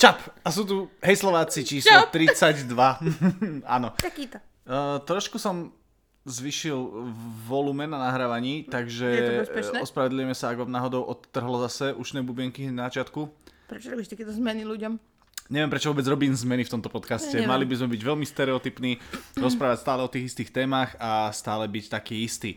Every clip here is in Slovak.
Čap! A sú tu hej Slováci číslo Čap. 32. Áno. Takýto. Uh, trošku som zvyšil volumen na nahrávaní, takže ospravedlňujeme sa, ak vám náhodou odtrhlo zase ušné bubienky na začiatku. Prečo robíš takéto zmeny ľuďom? Neviem, prečo vôbec robím zmeny v tomto podcaste. Ja neviem. Mali by sme byť veľmi stereotypní, rozprávať stále o tých istých témach a stále byť taký istý.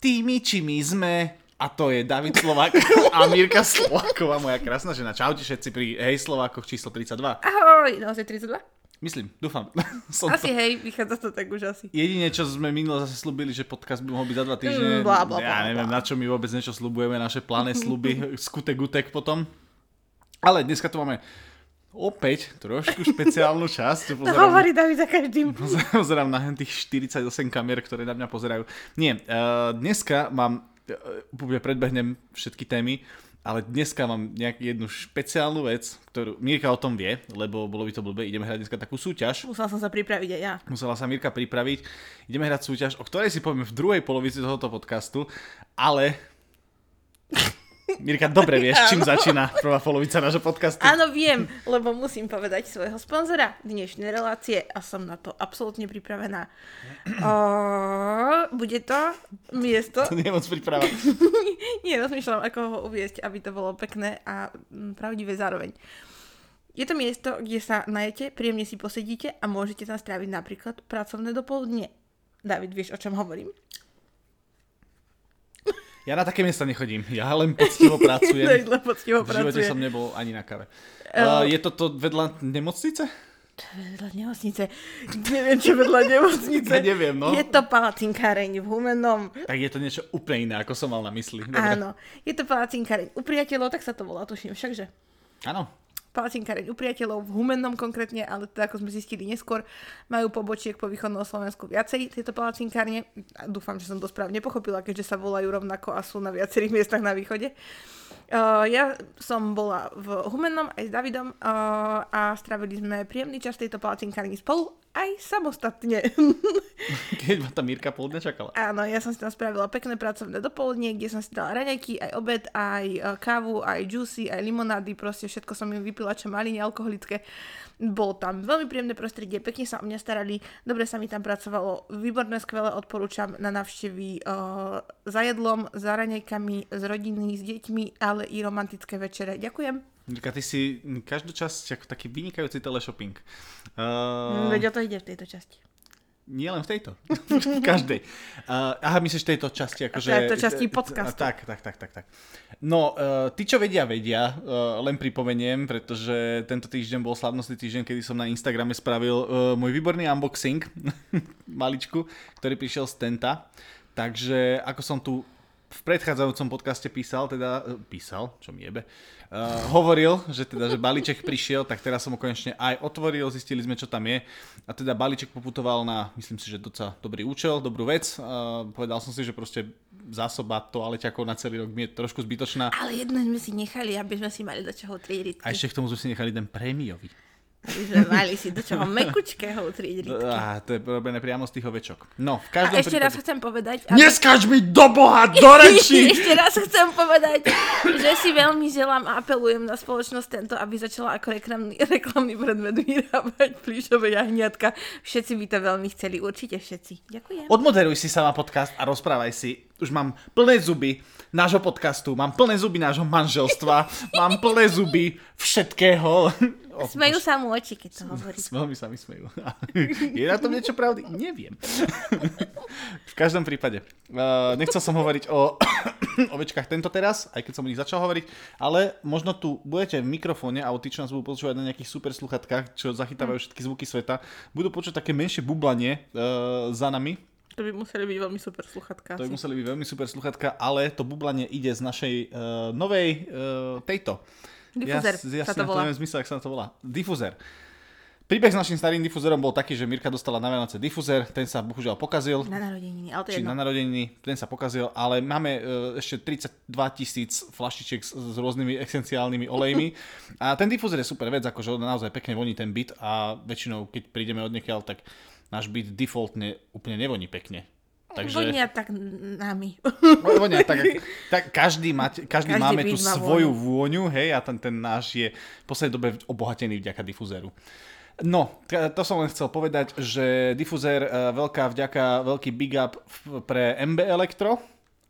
Ty, my, či my sme... A to je David Slovák a Mirka Slováková, moja krásna žena. Čaute všetci pri Hej Slovákoch číslo 32. Ahoj, naozaj 32? Myslím, dúfam. Som Asi to... hej, vychádza to tak už asi. Jedine, čo sme minule zase slúbili, že podcast by mohol byť za dva týždne. Mm, blá, blá, ja blá, neviem, blá. na čo my vôbec niečo slúbujeme, naše plané sluby, skutek utek potom. Ale dneska tu máme opäť trošku špeciálnu časť. To Pozerám, hovorí David za každým. pozerám na tých 48 kamier, ktoré na mňa pozerajú. Nie, uh, dneska mám, úplne predbehnem všetky témy, ale dneska mám nejakú jednu špeciálnu vec, ktorú Mirka o tom vie, lebo bolo by to blbé, ideme hrať dneska takú súťaž. Musela som sa pripraviť aj ja. Musela sa Mirka pripraviť. Ideme hrať súťaž, o ktorej si povieme v druhej polovici tohoto podcastu, ale... Mirka, dobre vieš, čím začína prvá polovica nášho podcastu. Áno, viem, lebo musím povedať svojho sponzora dnešnej relácie a som na to absolútne pripravená. O, bude to miesto... To nie je moc príprava. Nie, rozmýšľam, ako ho uviesť, aby to bolo pekné a mm, pravdivé zároveň. Je to miesto, kde sa najete, príjemne si posedíte a môžete tam stráviť napríklad pracovné dopoludne. David, vieš, o čom hovorím? Ja na také miesta nechodím. Ja len poctivo pracujem. Len poctivo V živote pracuje. som nebol ani na kave. Uh, je to to vedľa nemocnice? Vedľa nemocnice. Neviem, čo vedľa nemocnice. Ja neviem, no. Je to palacinkáreň v Humennom. Tak je to niečo úplne iné, ako som mal na mysli. Dobre. Áno, je to palacinkáreň u priateľov, tak sa to volá, tuším všakže. Áno. Palacinkáreň u priateľov v Humennom konkrétne, ale to ako sme zistili neskôr, majú pobočiek po východnom Slovensku viacej tieto palacinkárne. Dúfam, že som to správne pochopila, keďže sa volajú rovnako a sú na viacerých miestach na východe. Uh, ja som bola v Humennom aj s Davidom uh, a stravili sme príjemný čas tejto palacinkárni spolu aj samostatne. Keď ma tá Mirka pol dňa čakala. Áno, ja som si tam spravila pekné pracovné dopoludnie, kde som si dala raňajky, aj obed, aj e, kávu, aj juicy, aj limonády, proste všetko som im vypila, čo mali nealkoholické. Bolo tam veľmi príjemné prostredie, pekne sa o mňa starali, dobre sa mi tam pracovalo, výborné, skvelé, odporúčam na návštevy uh, za jedlom, za raňajkami, s rodiny, s deťmi, ale i romantické večere. Ďakujem. Mirka, ty si každú časť ako taký vynikajúci teleshopping. Uh, Veď o to ide v tejto časti. Nie len v tejto. v každej. Uh, aha, myslíš v tejto časti? Akože, tejto časti podcastu. Tak, tak, tak, tak. tak. No, uh, tí, čo vedia, vedia. Uh, len pripomeniem, pretože tento týždeň bol slavnostný týždeň, kedy som na Instagrame spravil uh, môj výborný unboxing, maličku, ktorý prišiel z Tenta. Takže, ako som tu v predchádzajúcom podcaste písal, teda, uh, písal, čo mi jebe, uh, hovoril, že teda, že balíček prišiel, tak teraz som ho konečne aj otvoril, zistili sme, čo tam je. A teda balíček poputoval na, myslím si, že docela dobrý účel, dobrú vec. Uh, povedal som si, že proste zásoba toaleťakov na celý rok mi je trošku zbytočná. Ale jedno sme si nechali, aby sme si mali do čoho triediť. A ešte k tomu sme si nechali ten prémiový. Aby sme mali si do čoho mekučkého utriediť. Á, to je robené priamo z tých ovečok. No, v A každom ešte raz prípade... chcem povedať... Neskáč mi do boha, do reči! ešte raz chcem povedať, že si veľmi želám a apelujem na spoločnosť tento, aby začala ako reklamný, reklamný predmet vyrábať plíšové jahniatka. Všetci by to veľmi chceli, určite všetci. Ďakujem. Odmoderuj si sama podcast a rozprávaj si. Už mám plné zuby nášho podcastu, mám plné zuby nášho manželstva, mám plné zuby všetkého. O, Smejú sa mu oči, keď to hovorí. Veľmi sa mi smejú. Je na tom niečo pravdy? Neviem. v každom prípade. Uh, nechcel som hovoriť o ovečkách tento teraz, aj keď som o nich začal hovoriť, ale možno tu budete v mikrofóne, tí, čo nás budú počúvať na nejakých super sluchatkách, čo zachytávajú všetky zvuky sveta, budú počuť také menšie bublanie uh, za nami, To by museli byť veľmi super sluchatka. to by museli byť veľmi super sluchatka, ale to bublanie ide z našej uh, novej uh, tejto. Difuzer ja, ja sa to na to volá. neviem zmysel, ak sa na to volá. Difuzer. Príbeh s našim starým difuzerom bol taký, že Mirka dostala na Vianoce difuzer, ten sa bohužiaľ pokazil, Na narodeniny, ale to je či na jedno. narodeniny, ten sa pokazil, ale máme uh, ešte 32 tisíc flašičiek s, s rôznymi esenciálnymi olejmi a ten difuzer je super vec, akože naozaj pekne voní ten byt a väčšinou, keď prídeme od niekiaľ, tak náš byt defaultne úplne nevoní pekne. Takže... Vonia tak nami. Vonia tak, tak každý, máte, každý, každý máme tú svoju vôňu, hej, a ten, ten náš je v poslednej dobe obohatený vďaka difuzéru. No, to som len chcel povedať, že difuzér, e, veľká vďaka, veľký big up pre MB Elektro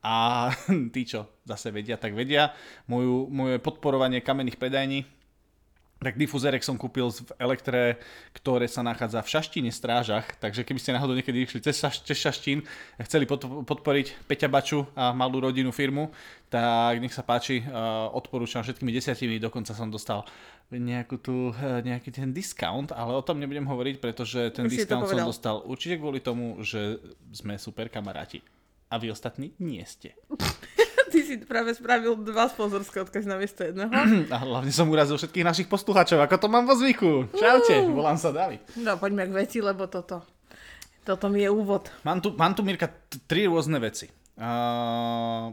a tí, čo zase vedia, tak vedia. Moju, moje podporovanie kamenných predajní tak difuzérek som kúpil v Elektre, ktoré sa nachádza v Šaštíne strážach, takže keby ste náhodou niekedy išli cez, cez Šaštín a chceli podporiť Peťa Baču a malú rodinnú firmu, tak nech sa páči, odporúčam všetkými desiatimi, dokonca som dostal nejakú tu, e, nejaký ten discount, ale o tom nebudem hovoriť, pretože ten Už discount som dostal určite kvôli tomu, že sme super kamaráti. A vy ostatní nie ste. Ty si práve spravil dva sponzorské odkazy na miesto jedného. A hlavne som urazil všetkých našich poslucháčov, ako to mám vo zvyku. Čaute, uh. volám sa Dali. No, poďme k veci, lebo toto, toto mi je úvod. Mám tu, mám tu Mirka, tri rôzne veci. Uh,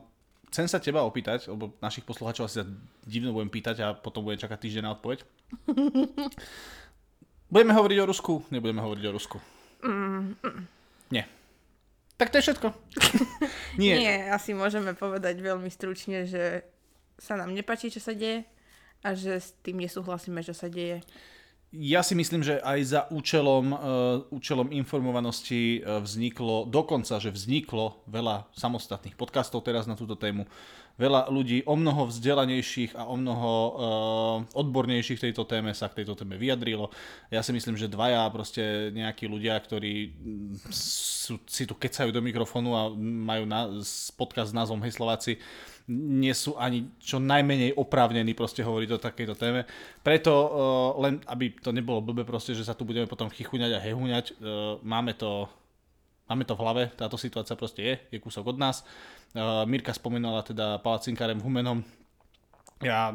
chcem sa teba opýtať, lebo našich poslucháčov asi sa divno budem pýtať a potom budem čakať týždeň na odpoveď. budeme hovoriť o Rusku? Nebudeme hovoriť o Rusku. Mm, mm. Nie. Tak to je všetko. Nie. Nie, asi môžeme povedať veľmi stručne, že sa nám nepačí, čo sa deje a že s tým nesúhlasíme, čo sa deje. Ja si myslím, že aj za účelom, uh, účelom informovanosti uh, vzniklo, dokonca, že vzniklo veľa samostatných podcastov teraz na túto tému. Veľa ľudí o mnoho vzdelanejších a o mnoho uh, odbornejších v tejto téme sa k tejto téme vyjadrilo. Ja si myslím, že dvaja proste nejakí ľudia, ktorí sú, si tu kecajú do mikrofónu a majú na, podcast s názvom Hej Slováci, nie sú ani čo najmenej oprávnení proste hovoriť o takejto téme. Preto uh, len, aby to nebolo blbe proste, že sa tu budeme potom chychuňať a hehuňať, uh, máme to Máme to v hlave, táto situácia proste je, je kúsok od nás. Uh, Mirka spomínala teda palacinkárem v Humenom. Ja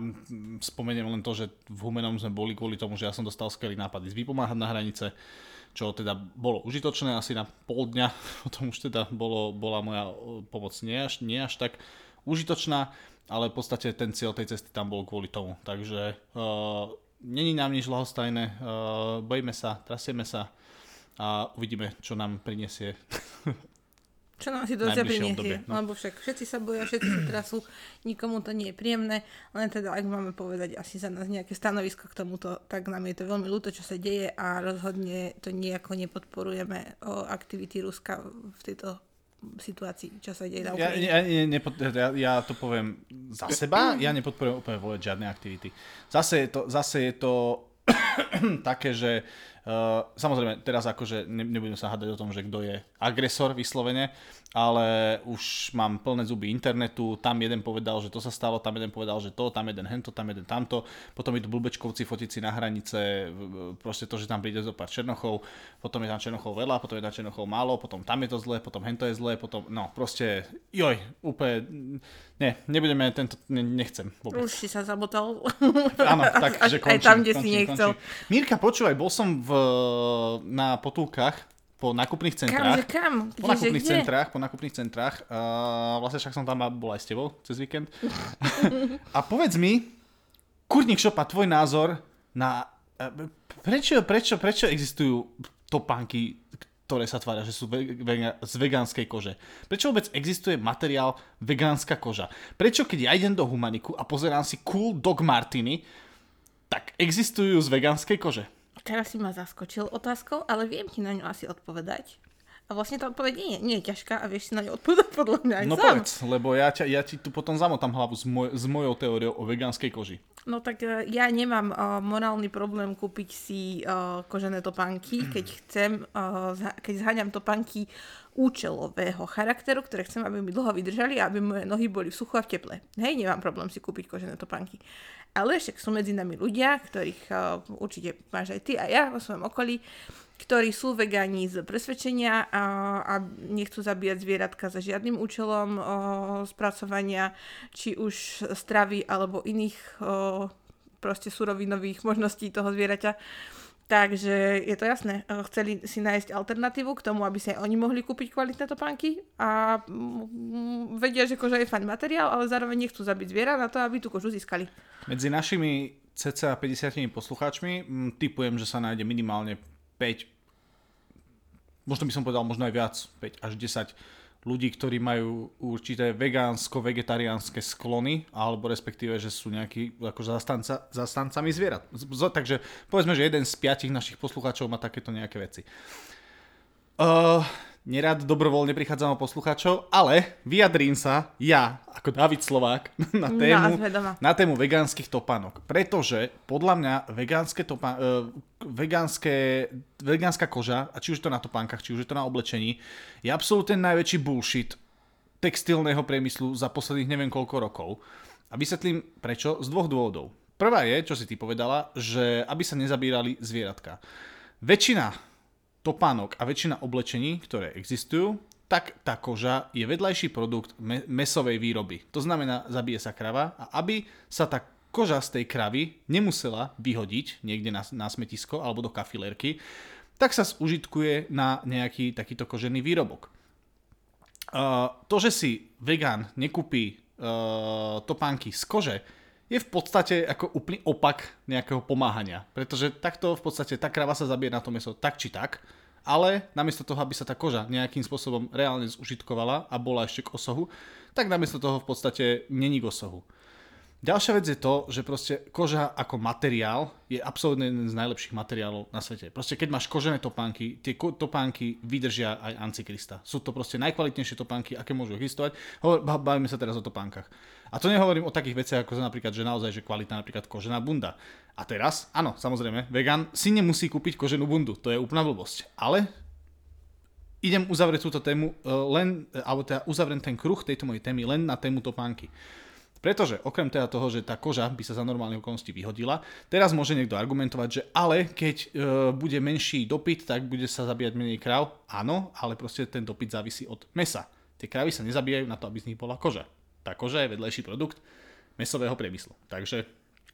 spomeniem len to, že v Humenom sme boli kvôli tomu, že ja som dostal skvelý nápad ísť vypomáhať na hranice, čo teda bolo užitočné asi na pol dňa, potom už teda bolo, bola moja pomoc nie až, nie až tak užitočná, ale v podstate ten cieľ tej cesty tam bol kvôli tomu. Takže uh, není nám nič ľahostajné, uh, bojíme sa, trasieme sa a uvidíme, čo nám prinesie čo nám situácia priniesie, no. lebo však všetci sa boja, všetci sa trasú, nikomu to nie je príjemné, len teda ak máme povedať asi za nás nejaké stanovisko k tomuto, tak nám je to veľmi ľúto, čo sa deje a rozhodne to nejako nepodporujeme o aktivity Ruska v tejto situácii, čo sa deje na Ukrajine. Ja, ja, nepod, ja, ja to poviem za seba, ja nepodporujem úplne vôbec žiadne aktivity. Zase je to, zase je to také, že uh, samozrejme teraz akože ne, nebudem sa hádať o tom, že kto je agresor vyslovene, ale už mám plné zuby internetu, tam jeden povedal, že to sa stalo, tam jeden povedal, že to, tam jeden hento, tam jeden tamto, potom idú blbečkovci fotiť si na hranice, proste to, že tam príde zo pár černochov, potom je tam černochov veľa, potom je tam černochov málo, potom tam je to zlé, potom hento je zlé, potom, no proste, joj, úplne, nie, nebudeme, tento, ne, nechcem vôbec. Už si sa zabotal. Áno, tak, že končím. Aj tam, kde končím, si nechcel. Končím. Mirka, počúvaj, bol som v, na potulkách po nákupných centrách. Kam, kam? Kde, po nákupných kde? centrách, po nákupných centrách. Uh, vlastne však som tam bol aj s tebou cez víkend. a povedz mi, kurník šopa, tvoj názor na... Uh, prečo, prečo, prečo existujú topánky, ktoré sa tvária, že sú vega, z vegánskej kože. Prečo vôbec existuje materiál vegánska koža? Prečo keď ja idem do Humaniku a pozerám si Cool Dog Martiny, tak existujú z vegánskej kože? Teraz si ma zaskočil otázkou, ale viem ti na ňu asi odpovedať. A vlastne tá odpoveď nie, nie je ťažká a vieš si na ňu odpovedať podľa mňa aj No sám. povedz, lebo ja, ťa, ja ti tu potom zamotám hlavu s, moj, s mojou teóriou o vegánskej koži. No tak uh, ja nemám uh, morálny problém kúpiť si uh, kožené topánky, keď chcem, uh, keď zháňam topánky účelového charakteru, ktoré chcem, aby mi dlho vydržali a aby moje nohy boli v suchu a v teple. Hej, nemám problém si kúpiť kožené topánky. Ale však sú medzi nami ľudia, ktorých uh, určite máš aj ty a ja vo svojom okolí, ktorí sú vegáni z presvedčenia a, a nechcú zabíjať zvieratka za žiadnym účelom o, spracovania, či už stravy alebo iných o, proste surovinových možností toho zvieraťa. Takže je to jasné. Chceli si nájsť alternatívu k tomu, aby si aj oni mohli kúpiť kvalitné topánky a vedia, že koža je fajn materiál, ale zároveň nechcú zabiť zviera na to, aby tú kožu získali. Medzi našimi cca 50 poslucháčmi typujem, že sa nájde minimálne 5 možno by som povedal možno aj viac, 5 až 10 ľudí, ktorí majú určité vegánsko-vegetariánske sklony, alebo respektíve, že sú nejakí ako zastanca, zastancami zvierat. Takže povedzme, že jeden z piatich našich poslucháčov má takéto nejaké veci. Uh, nerad dobrovoľne prichádzam o poslucháčov, ale vyjadrím sa ja, ako David Slovák, na tému, na tému vegánskych topánok. Pretože podľa mňa vegánske topa, uh, vegánske, vegánska koža, a či už je to na topánkach, či už je to na oblečení, je absolútne najväčší bullshit textilného priemyslu za posledných neviem koľko rokov. A vysvetlím prečo z dvoch dôvodov. Prvá je, čo si ty povedala, že aby sa nezabírali zvieratka. Väčšina topánok a väčšina oblečení, ktoré existujú, tak tá koža je vedľajší produkt me- mesovej výroby. To znamená, zabije sa krava a aby sa tá koža z tej kravy nemusela vyhodiť niekde na, na smetisko alebo do kafilérky, tak sa zužitkuje na nejaký takýto kožený výrobok. Uh, to, že si vegán nekúpi uh, topánky z kože, je v podstate ako úplný opak nejakého pomáhania. Pretože takto v podstate tá krava sa zabije na to meso tak či tak, ale namiesto toho, aby sa tá koža nejakým spôsobom reálne zužitkovala a bola ešte k osohu, tak namiesto toho v podstate není k osohu. Ďalšia vec je to, že proste koža ako materiál je absolútne jeden z najlepších materiálov na svete. Proste keď máš kožené topánky, tie topánky vydržia aj Antikrista. Sú to proste najkvalitnejšie topánky, aké môžu existovať. Bavíme sa teraz o topánkach. A to nehovorím o takých veciach, ako napríklad, že naozaj, že kvalitná napríklad kožená bunda. A teraz, áno, samozrejme, vegan si nemusí kúpiť koženú bundu. To je úplná blbosť. Ale idem uzavrieť túto tému e, len, alebo teda uzavriem ten kruh tejto mojej témy len na tému topánky. Pretože okrem teda toho, že tá koža by sa za normálne okolnosti vyhodila, teraz môže niekto argumentovať, že ale keď e, bude menší dopyt, tak bude sa zabíjať menej kráv. Áno, ale proste ten dopyt závisí od mesa. Tie krávy sa nezabíjajú na to, aby z nich bola koža. Tá koža je vedlejší produkt mesového priemyslu. Takže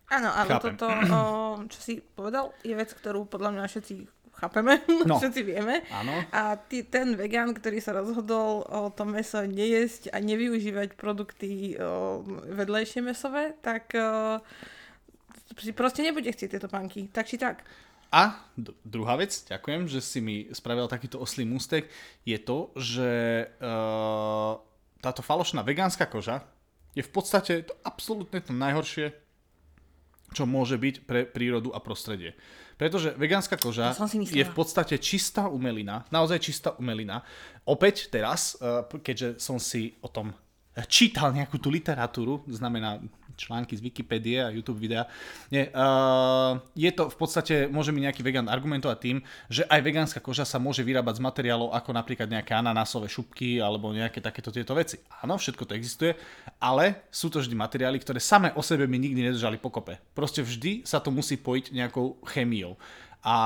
Áno, ale chápem. toto, o, čo si povedal, je vec, ktorú podľa mňa všetci chápeme, no. všetci vieme. Áno. A ty, ten vegán, ktorý sa rozhodol o to meso nejesť a nevyužívať produkty o, vedlejšie mesové, tak o, proste nebude chcieť tieto panky. Tak či tak. A druhá vec, ďakujem, že si mi spravil takýto oslý mústek, je to, že uh, táto falošná vegánska koža je v podstate to absolútne to najhoršie, čo môže byť pre prírodu a prostredie. Pretože vegánska koža je v podstate čistá umelina, naozaj čistá umelina. Opäť teraz, eh, keďže som si o tom čítal nejakú tú literatúru, znamená články z Wikipédie a YouTube videa. Nie, uh, je to v podstate, môže mi nejaký vegan argumentovať tým, že aj vegánska koža sa môže vyrábať z materiálov ako napríklad nejaké ananásové šupky alebo nejaké takéto tieto veci. Áno, všetko to existuje, ale sú to vždy materiály, ktoré same o sebe mi nikdy nedržali pokope. Proste vždy sa to musí pojiť nejakou chémiou. A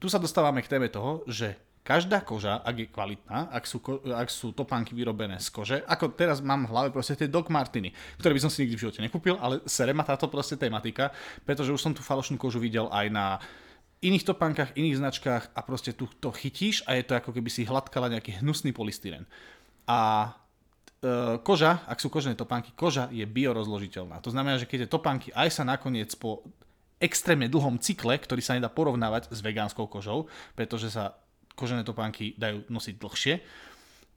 tu sa dostávame k téme toho, že každá koža, ak je kvalitná, ak sú, ak sú topánky vyrobené z kože, ako teraz mám v hlave proste tie Doc Martiny, ktoré by som si nikdy v živote nekúpil, ale sere táto proste tematika, pretože už som tú falošnú kožu videl aj na iných topánkach, iných značkách a proste tu to chytíš a je to ako keby si hladkala nejaký hnusný polystyren. A e, koža, ak sú kožené topánky, koža je biorozložiteľná. To znamená, že keď tie topánky aj sa nakoniec po extrémne dlhom cykle, ktorý sa nedá porovnávať s vegánskou kožou, pretože sa kožené topánky dajú nosiť dlhšie,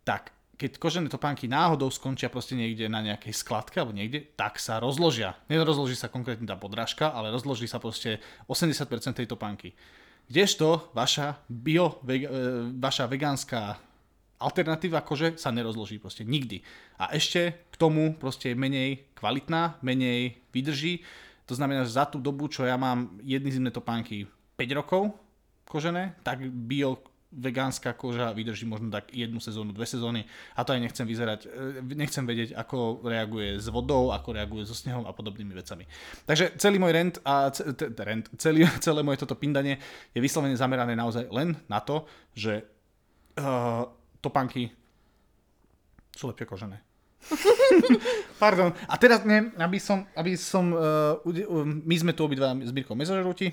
tak keď kožené topánky náhodou skončia proste niekde na nejakej skladke alebo niekde, tak sa rozložia. Nerozloží sa konkrétne tá podrážka, ale rozloží sa proste 80% tej topánky. Kdežto vaša bio, vega, e, vaša vegánska alternatíva kože sa nerozloží proste nikdy. A ešte k tomu proste je menej kvalitná, menej vydrží. To znamená, že za tú dobu, čo ja mám jedny zimné topánky 5 rokov kožené, tak bio vegánska koža vydrží možno tak jednu sezónu, dve sezóny a to aj nechcem vyzerať, e, nechcem vedieť, ako reaguje s vodou, ako reaguje so snehom a podobnými vecami. Takže celý môj rent a rent, celý, celé moje toto pindanie je vyslovene zamerané naozaj len na to, že uh, topánky sú lepšie kožené. Pardon. A teraz ne, aby som, aby som uh, my sme tu obidva s Mirkou mezožrúti,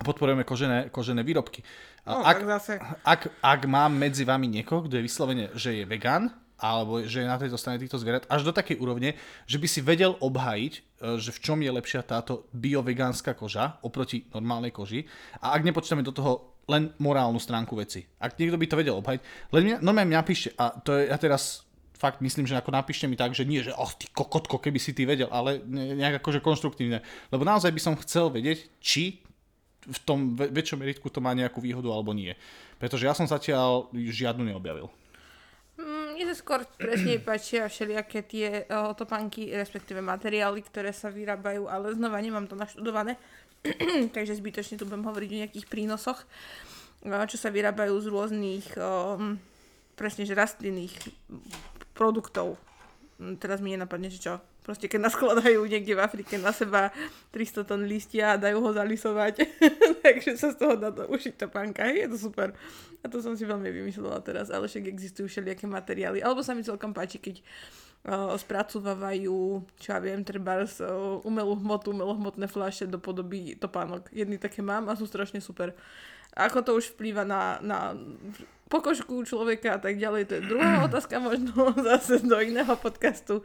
podporujeme kožené, kožené výrobky. No, ak, zase... ak, ak mám medzi vami niekoho, kto je vyslovene, že je vegan, alebo že je na tejto strane týchto zvierat, až do takej úrovne, že by si vedel obhájiť, e, že v čom je lepšia táto biovegánska koža oproti normálnej koži. A ak nepočítame do toho len morálnu stránku veci. Ak niekto by to vedel obhajiť, len mňa, normálne mňa píšte, a to je, ja teraz fakt myslím, že ako napíšte mi tak, že nie, že oh, ty kokotko, keby si ty vedel, ale nejak akože konštruktívne. Lebo naozaj by som chcel vedieť, či v tom väčšom meritku to má nejakú výhodu alebo nie. Pretože ja som zatiaľ žiadnu neobjavil. Mm, mne sa skôr presne páčia všelijaké tie uh, topánky, respektíve materiály, ktoré sa vyrábajú, ale znova nemám to naštudované, takže zbytočne tu budem hovoriť o nejakých prínosoch, uh, čo sa vyrábajú z rôznych um, presne že rastlinných produktov. Teraz mi nenapadne, že čo. Proste keď naskladajú niekde v Afrike na seba 300 tón listia a dajú ho zalisovať, takže sa z toho dá to ušiť topánka. Je to super. A to som si veľmi vymyslela teraz, ale však existujú všelijaké materiály. Alebo sa mi celkom páči, keď uh, spracovávajú, čo ja viem, treba uh, umelú hmotu, umelohmotné fľaše do podoby topánok. Jedny také mám a sú strašne super. A ako to už vplýva na, na pokožku človeka a tak ďalej. To je druhá otázka možno zase do iného podcastu.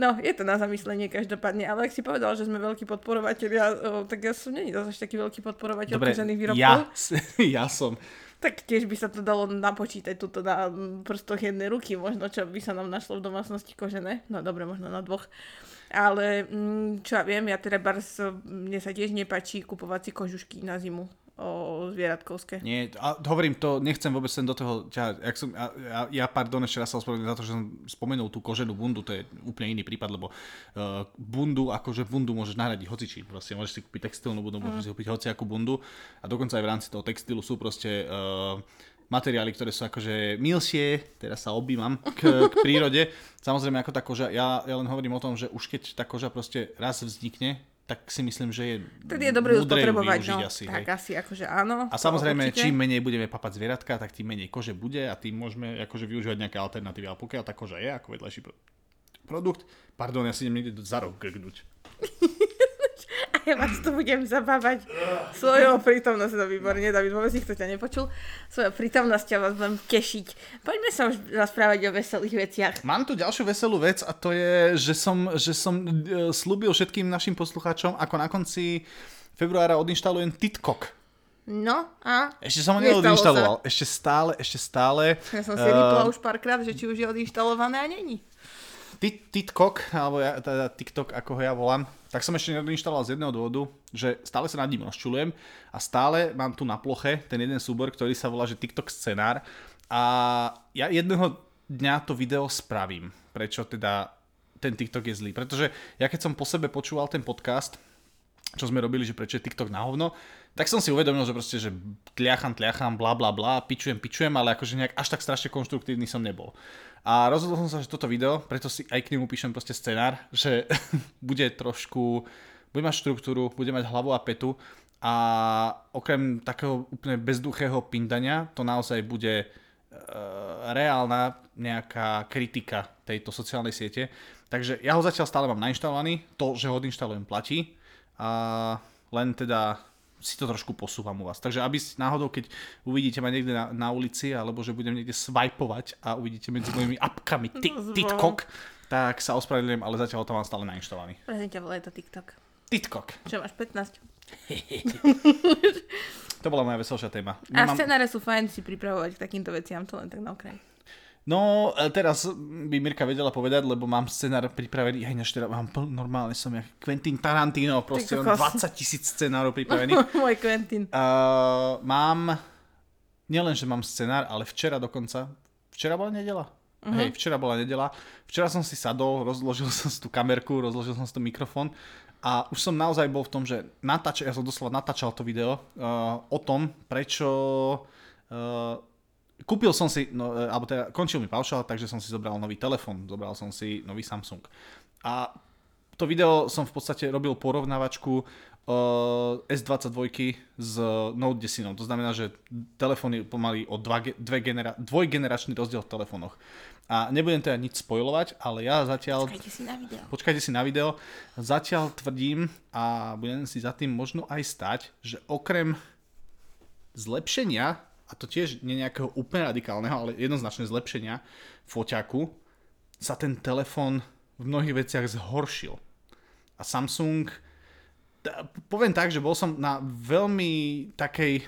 No, je to na zamyslenie každopádne, ale ak si povedal, že sme veľkí podporovatelia, tak ja som není zase taký veľký podporovateľ Dobre, výrobkov. Ja, ja som. Tak tiež by sa to dalo napočítať tuto na prstoch jednej ruky, možno čo by sa nám našlo v domácnosti kožené. No dobre, možno na dvoch. Ale mm, čo ja viem, ja teda bars, mne sa tiež nepačí kupovať si kožušky na zimu o zvieratkovské. Nie, a hovorím to, nechcem vôbec sem do toho ťa, jak som, ja, ja, pardon, ešte raz sa ospravedlňujem za to, že som spomenul tú koženú bundu, to je úplne iný prípad, lebo uh, bundu, akože bundu môžeš nahradiť hocičím, proste môžeš si kúpiť textilnú bundu, mm. môžeš si kúpiť hociakú bundu a dokonca aj v rámci toho textilu sú proste uh, materiály, ktoré sú akože milšie, teraz sa obývam k, k prírode. Samozrejme, ako tá koža, ja, ja len hovorím o tom, že už keď tá koža proste raz vznikne, tak si myslím, že je Tedy je dobré ju spotrebovať, no. asi. Tak hej. asi, akože áno. A samozrejme, určite. čím menej budeme papať zvieratka, tak tým menej kože bude a tým môžeme akože využívať nejaké alternatívy. Ale pokiaľ tá koža je ako vedľajší produkt, pardon, ja si idem niekde za rok grgnúť. ja vás tu budem zabávať svojou prítomnosťou, no výborne, David, vôbec nikto ťa nepočul. Svojou prítomnosťou vás budem tešiť. Poďme sa už rozprávať o veselých veciach. Mám tu ďalšiu veselú vec a to je, že som, že som uh, slúbil všetkým našim poslucháčom, ako na konci februára odinštalujem TikTok. No a... Ešte som ho neodinštaloval. Ešte stále, ešte stále. Ja som si uh, už párkrát, že či už je odinštalované a není. TikTok, alebo ja, teda TikTok, ako ho ja volám, tak som ešte neodinštaloval z jedného dôvodu, že stále sa nad ním rozčulujem a stále mám tu na ploche ten jeden súbor, ktorý sa volá, že TikTok scenár a ja jedného dňa to video spravím, prečo teda ten TikTok je zlý. Pretože ja keď som po sebe počúval ten podcast, čo sme robili, že prečo je TikTok na hovno, tak som si uvedomil, že proste, že tliacham, tliacham, bla bla bla, pičujem, pičujem, ale akože nejak až tak strašne konštruktívny som nebol. A rozhodol som sa, že toto video, preto si aj k nemu píšem proste scenár, že bude trošku, bude mať štruktúru, bude mať hlavu a petu a okrem takého úplne bezduchého pindania to naozaj bude uh, reálna nejaká kritika tejto sociálnej siete. Takže ja ho zatiaľ stále mám nainštalovaný, to, že ho odinštalujem platí a len teda si to trošku posúvam u vás. Takže aby si náhodou, keď uvidíte ma niekde na, na ulici, alebo že budem niekde swipovať a uvidíte medzi mojimi apkami TikTok, tak sa ospravedlňujem, ale zatiaľ to mám stále nainštalovaný. Presne ťa volá to TikTok. TikTok. Čo máš 15? to bola moja veselšia téma. Nemám... A scenáre sú fajn si pripravovať k takýmto veciam, to len tak na okraj. No, e, teraz by Mirka vedela povedať, lebo mám scenár pripravený, aj teda mám normálne som jak Quentin Tarantino, proste 20 tisíc scenárov pripravených. Môj Quentin. Uh, mám, nielen, že mám scenár, ale včera dokonca, včera bola nedela? Uh-huh. Hej, včera bola nedela. Včera som si sadol, rozložil som si tú kamerku, rozložil som si tú mikrofón a už som naozaj bol v tom, že natáčal, ja som doslova natáčal to video uh, o tom, prečo uh, Kúpil som si, no, e, alebo teda končil mi paušal, takže som si zobral nový telefon, zobral som si nový Samsung. A to video som v podstate robil porovnávačku uh, S22 s Note 10. To znamená, že telefón je pomaly o dva, dve genera- dvojgeneračný rozdiel v telefónoch. A nebudem teda nič spojovať, ale ja zatiaľ... Počkajte si na video. Počkajte si na video. Zatiaľ tvrdím a budem si za tým možno aj stať, že okrem zlepšenia a to tiež nie nejakého úplne radikálneho, ale jednoznačné zlepšenia foťaku, sa ten telefón v mnohých veciach zhoršil. A Samsung, poviem tak, že bol som na veľmi takej,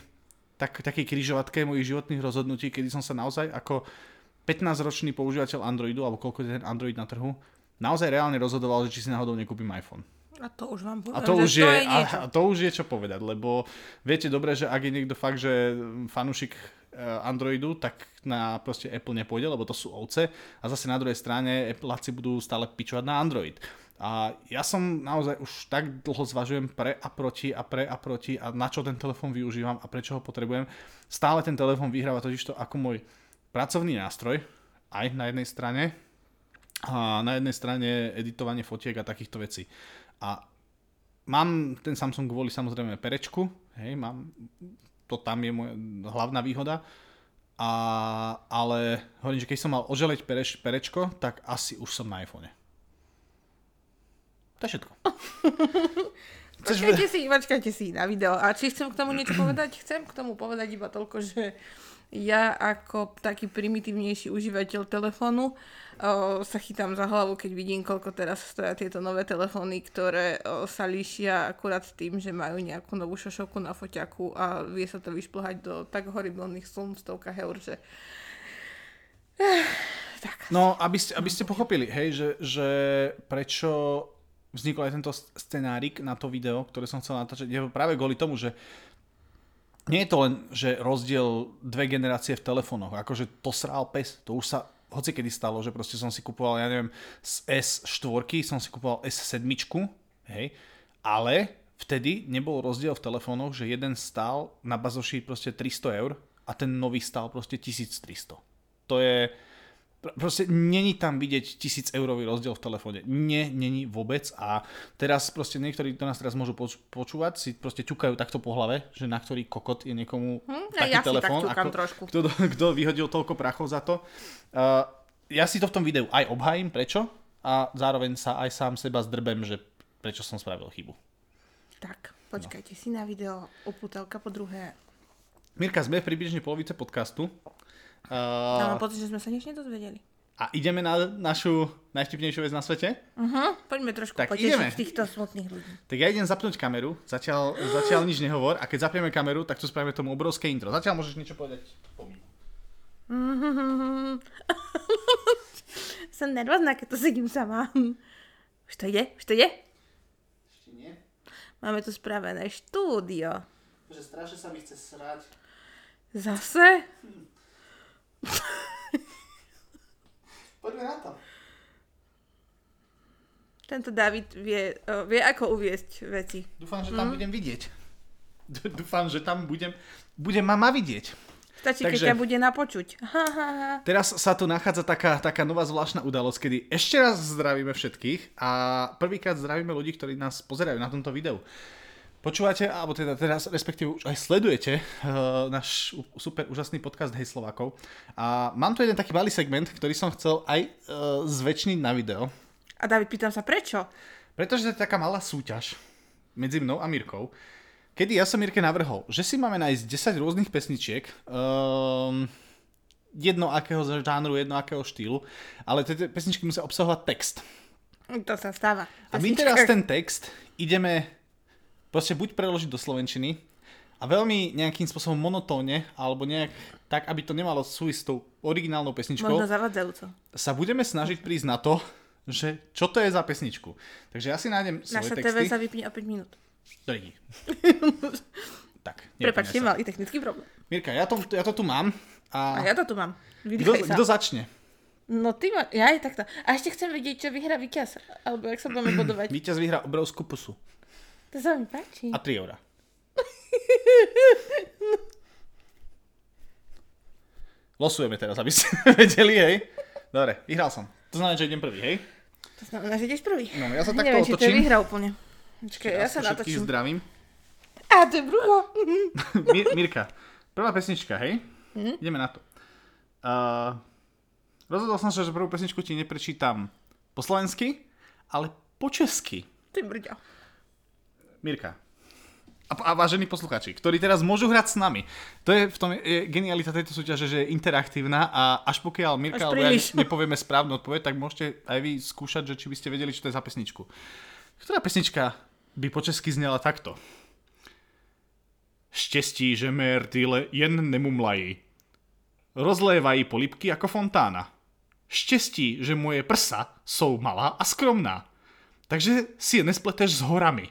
tak, takej križovatke mojich životných rozhodnutí, kedy som sa naozaj ako 15-ročný používateľ Androidu, alebo koľko je ten Android na trhu, naozaj reálne rozhodoval, že či si náhodou nekúpim iPhone. A to už vám poviem, A to, už to je, je a, a to už je čo povedať, lebo viete dobre, že ak je niekto fakt, že fanúšik eh, Androidu, tak na proste Apple nepôjde, lebo to sú ovce a zase na druhej strane Appleáci budú stále pičovať na Android. A ja som naozaj už tak dlho zvažujem pre a proti a pre a proti a na čo ten telefón využívam a prečo ho potrebujem. Stále ten telefón vyhráva totižto ako môj pracovný nástroj, aj na jednej strane, a na jednej strane editovanie fotiek a takýchto vecí. A mám ten Samsung kvôli samozrejme perečku, hej, mám, to tam je moja hlavná výhoda, a, ale hovorím, že keď som mal oželeť pereš, perečko, tak asi už som na iPhone. To je všetko. Chceš Počkajte si, počkajte si na video. A či chcem k tomu niečo povedať? Chcem k tomu povedať iba toľko, že ja ako taký primitívnejší užívateľ telefónu o, sa chytám za hlavu, keď vidím, koľko teraz stoja tieto nové telefóny, ktoré o, sa líšia akurát tým, že majú nejakú novú šošovku na foťaku a vie sa to vyšplhať do tak horibilných sum stovkách eur, že tak. No, aby ste, aby ste pochopili, hej, že, že prečo vznikol aj tento scenárik na to video, ktoré som chcel natáčať, je práve kvôli tomu, že nie je to len, že rozdiel dve generácie v telefónoch, akože to srál pes, to už sa hoci kedy stalo, že proste som si kupoval, ja neviem, z S4 som si kupoval S7, hej, ale vtedy nebol rozdiel v telefónoch, že jeden stál na bazoši proste 300 eur a ten nový stál proste 1300. To je, proste není tam vidieť 1000 eurový rozdiel v telefóne. Nie, není vôbec a teraz proste niektorí, to nás teraz môžu poč- počúvať, si proste ťukajú takto po hlave, že na ktorý kokot je niekomu Hm, taký ja si tak telefón. trošku. Kto, kto vyhodil toľko prachov za to. Uh, ja si to v tom videu aj obhajím, prečo? A zároveň sa aj sám seba zdrbem, že prečo som spravil chybu. Tak, počkajte si na video upútelka po druhé. Mirka, sme v približne polovice podcastu. Uh, Mám pocit, že sme sa nič nedozvedeli. a ideme na našu najštipnejšiu vec na svete? Uh-huh. Poďme trošku Tak potešiť ideme. týchto smutných ľudí. Tak ja idem zapnúť kameru, zatiaľ, zatiaľ nič nehovor a keď zapneme kameru, tak tu spravíme tomu obrovské intro. Zatiaľ môžeš niečo povedať pomimo. Som nervózna, keď tu sedím sama. Už to ide? Už to ide? Ešte nie? Máme tu spravené štúdio. Že strašne sa mi chce srať. Zase? Poďme na to. Tento David vie, uh, vie ako uviesť veci. Dúfam, že tam budem vidieť. Dúfam, že tam budem, bude mama vidieť. Stačí, Takže- keď ťa bude napočuť. Ha, ha, ha. Teraz sa tu nachádza taká, taká nová zvláštna udalosť, kedy ešte raz zdravíme všetkých a prvýkrát zdravíme ľudí, ktorí nás pozerajú na tomto videu. Počúvate, alebo teda teraz respektíve už aj sledujete uh, náš super úžasný podcast Hej Slovákov. A mám tu jeden taký malý segment, ktorý som chcel aj uh, zväčšniť na video. A David, pýtam sa prečo? Pretože to je taká malá súťaž medzi mnou a Mirkou, kedy ja som Mirke navrhol, že si máme nájsť 10 rôznych pesničiek, um, jedno akého žánru, jedno akého štýlu, ale tie pesničky musia obsahovať text. To sa stáva. A my teraz ten text ideme proste buď preložiť do slovenčiny a veľmi nejakým spôsobom monotónne, alebo nejak tak, aby to nemalo súvisť s tou originálnou pesničkou, Možno zavadzajúco. sa budeme snažiť prísť na to, že čo to je za pesničku. Takže ja si nájdem svoje Naša texty. TV sa vypne o 5 minút. Dobre. tak, Prepačte, sa. malý technický problém. Mirka, ja to, ja to tu mám. A A, ja to tu mám. kto, Vydýchaj sa. kto začne? No ty ma... Ja aj takto. A ešte chcem vedieť, čo vyhrá víťaz. Alebo jak sa budeme bodovať. Víťaz vyhrá obrovskú pusu. To sa mi páči. A 3 eurá. Losujeme teraz, aby ste vedeli, hej? Dobre, vyhral som. To znamená, že idem prvý, hej? To znamená, že ideš prvý. No, ja sa takto Neviem, či to je otočím. vyhra úplne. Počkaj, ja sa Všetkých natočím. zdravím. A, to je brucho. Mir- Mirka, prvá pesnička, hej? Mhm. Ideme na to. Uh, rozhodol som sa, že prvú pesničku ti neprečítam po slovensky, ale po česky. Ty brďo. Mirka. A, a vážení posluchači, ktorí teraz môžu hrať s nami. To je v tom je genialita tejto súťaže, že je interaktívna a až pokiaľ Mirka Až alebo ja nepovieme správnu odpoveď, tak môžete aj vy skúšať, že či by ste vedeli, čo to je za pesničku. Ktorá pesnička by po česky znela takto? Štěstí, že mé rtyle jen nemumlají. Rozlévají polipky jako fontána. Štěstí, že moje prsa jsou malá a skromná. Takže si je nespleteš s horami.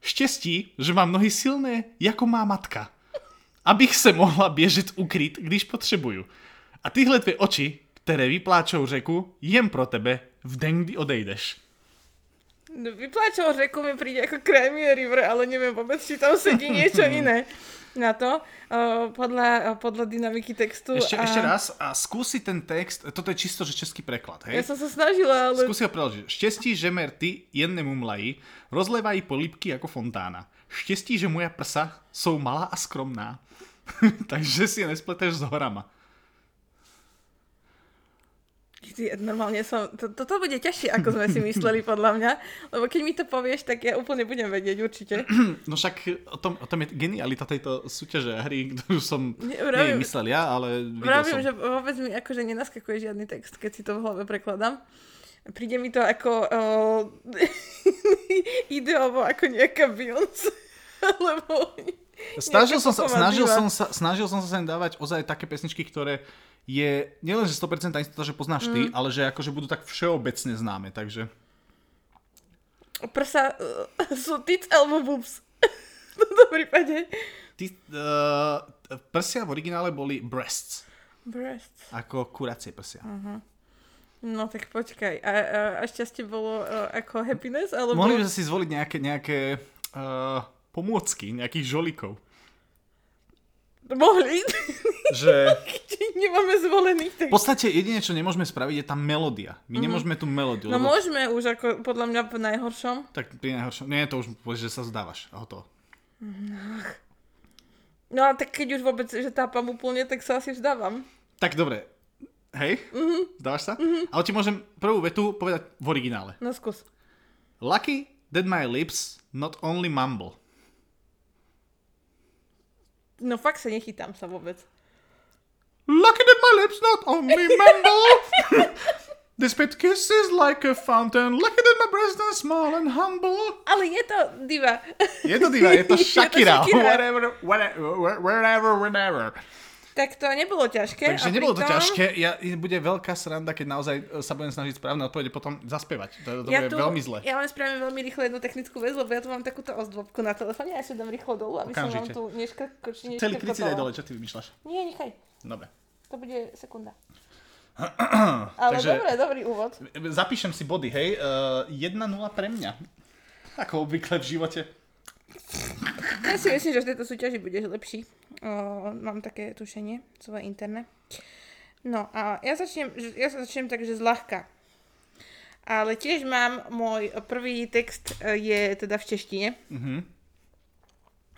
Štěstí, že mám nohy silné, jako má matka. Abych se mohla běžet ukryt, když potřebuju. A tyhle dvě oči, které vypláčou řeku, jen pro tebe v den, kdy odejdeš. No, vypláčal řeku mi príde ako Crimea River, ale neviem vôbec, či tam sedí niečo iné na to, uh, podľa, uh, podľa dynamiky textu. Ešte, a... ešte raz a skúsi ten text, toto je čisto, že český preklad, hej? Ja som sa snažila, ale... Skúsi ho preložiť. Štěstí, že mer ty jen nemumlají, rozlevají polipky jako fontána. Štěstí, že moja prsa jsou malá a skromná. Takže si je nespleteš s horama. Ty, normálne som... To, toto bude ťažšie, ako sme si mysleli, podľa mňa. Lebo keď mi to povieš, tak ja úplne budem vedieť, určite. No však o tom, o tom je genialita tejto súťaže hry, ktorú som vravím- nie myslel ja, ale videl Vravím, som. že vôbec mi akože nenaskakuje žiadny text, keď si to v hlave prekladám. Príde mi to ako uh, ideovo ako nejaká Beyoncé. Lebo Snažil som, sa, snažil, som sa, snažil som sa sem dávať ozaj také pesničky, ktoré je nielen, že 100% istota, že poznáš Mm. ty, ale že akože budú tak všeobecne známe, takže... prsa uh, sú tits alebo boobs. v tomto prípade. Ty, uh, prsia v originále boli breasts, Breasts. ako kuracie prsia. No tak počkaj. A, a, a šťastie bolo uh, ako happiness? Alebo... Mohli by sme si zvoliť nejaké, nejaké uh, pomôcky, nejakých žolikov. Mohli. Že Nemáme zvolených v podstate jedine, čo nemôžeme spraviť, je tá melódia. My nemôžeme tú melódiu. No lebo- môžeme už ako podľa mňa v najhoršom. Tak pri najhoršom. Nie, to už povieš, že sa zdávaš. A hotovo. No a tak keď už vôbec, že tápam úplne, tak sa asi vzdávam. Tak dobre. Hej? Mm-hmm. Zdávaš sa? Mm-hmm. Ale ti môžem prvú vetu povedať v originále. No skús. Lucky that my lips not only mumble. No fakt sa nechytám sa vôbec. Lucky that my lips not only mumble. They spit kisses like a fountain. Lucky that my breasts are small and humble. Ale je to diva. Je to diva, je to Je to Shakira. Shakira. whatever, whatever, wherever, whenever. Tak to nebolo ťažké. Takže nebolo to ťažké. Ja, bude veľká sranda, keď naozaj e, sa budem snažiť správne odpovede potom zaspievať. To, to Ja bude tu, veľmi zle. ja len spravím veľmi rýchlo jednu technickú vec, lebo ja tu mám takúto ozdôbku na telefóne, ja si dám rýchlo dolu, aby som vám Okamžite. tu neškrko, či Celý kryt si daj dole, čo ty vymýšľaš? Nie, nechaj. Dobre. To bude sekunda. Ale Takže- dobre, dobrý úvod. Zapíšem si body, hej. Uh, 1-0 pre mňa. Ako obvykle v živote. Ja si myslím, že v tejto súťaži budeš lepší. O, mám také tušenie, svoje interné. No a ja začnem, ja sa začnem tak, že zľahka. Ale tiež mám, môj prvý text e, je teda v češtine. Mhm.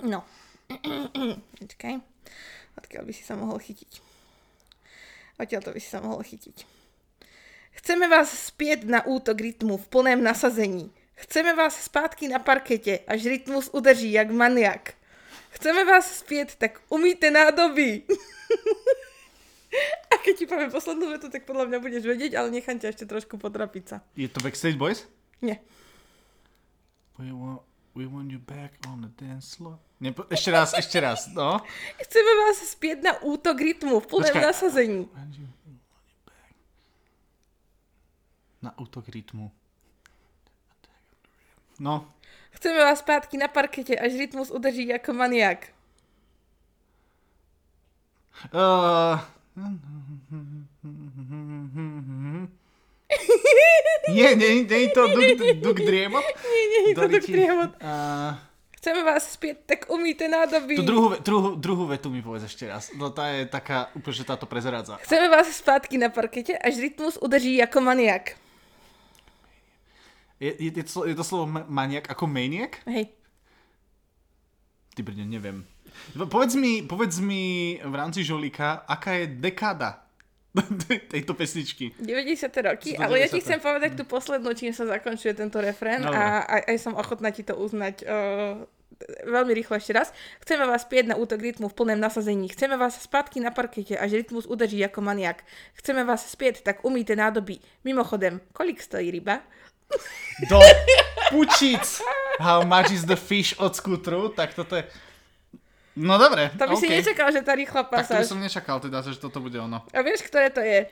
No. Počkaj. Odkiaľ by si sa mohol chytiť. Odtiaľ to by si sa mohol chytiť. Chceme vás spieť na útok rytmu v plném nasazení. Chceme vás zpátky na parkete, až rytmus udeří jak maniak. Chceme vás spieť, tak umíte nádobí. A keď ti poviem poslednú vetu, tak podľa mňa budeš vedieť, ale nechám ťa ešte trošku potrapiť sa. Je to Backstreet Boys? Nie. We want, we want you back on the dance floor. Nepo- ešte raz, ešte raz, no. Chceme vás spieť na útok rytmu v Počkaj. nasazení. Na útok rytmu. No, Chceme vás zpátky na parkete, až rytmus udeří jako maniak. Uh... Nie, nie, nie je to Duk, Duk Driemot? Nie, nie, je to Duk Driemot. Uh, Chceme vás spieť, tak umíte nádobí. tú druhú, druhú, druhú vetu mi povedz ešte raz. No tá je taká, úplne, že táto prezrádza. Chceme vás zpátky na parkete, až rytmus udeří jako maniak. Je, je, je, to, slo- je to slovo ma- maniak ako maniak? Hej. Ty brne, neviem. Povedz mi, povedz mi v rámci žolika, aká je dekáda tejto pesničky. 90. roky, Sú to ale ja ti 90.. chcem povedať tú poslednú, čím sa zakončuje tento refrén Dobre. a aj, aj som ochotná ti to uznať uh, veľmi rýchlo ešte raz. Chceme vás spieť na útok rytmu v plném nasazení. Chceme vás zpátky na parkete, až rytmus udeří jako maniak. Chceme vás spieť, tak umíte nádobí. Mimochodem, kolik stojí ryba? Do pučic! How much is the fish od skútru? Tak toto je... No dobre, To by si OK. nečakal, že tá rýchla Tak to by pasáž. som nečakal teda, že toto bude ono. A vieš, ktoré to je?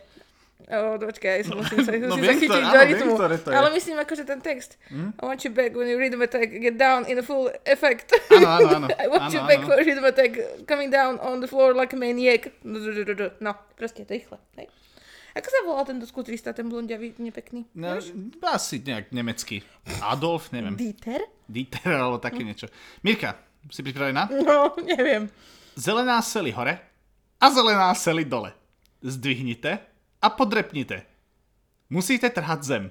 O, počkaj, ja sa musím sa, No viem, sa chytiť ktoré- do viem, rytmu. ktoré to je. Ale myslím akože ten text. I want you back when you rhythm attack, get down in full effect. Áno, áno, áno. I want you Áno, back áno. for rhythm attack, coming down on the floor like a maniac. No, proste rýchle. Hej. Ako sa volal ten do skutrista, ten blondiavý, nepekný? No, asi nejak nemecký. Adolf, neviem. Dieter? Dieter alebo také niečo. Mirka, si pripravená? No, neviem. Zelená sely hore a zelená sely dole. Zdvihnite a podrepnite. Musíte trhať zem.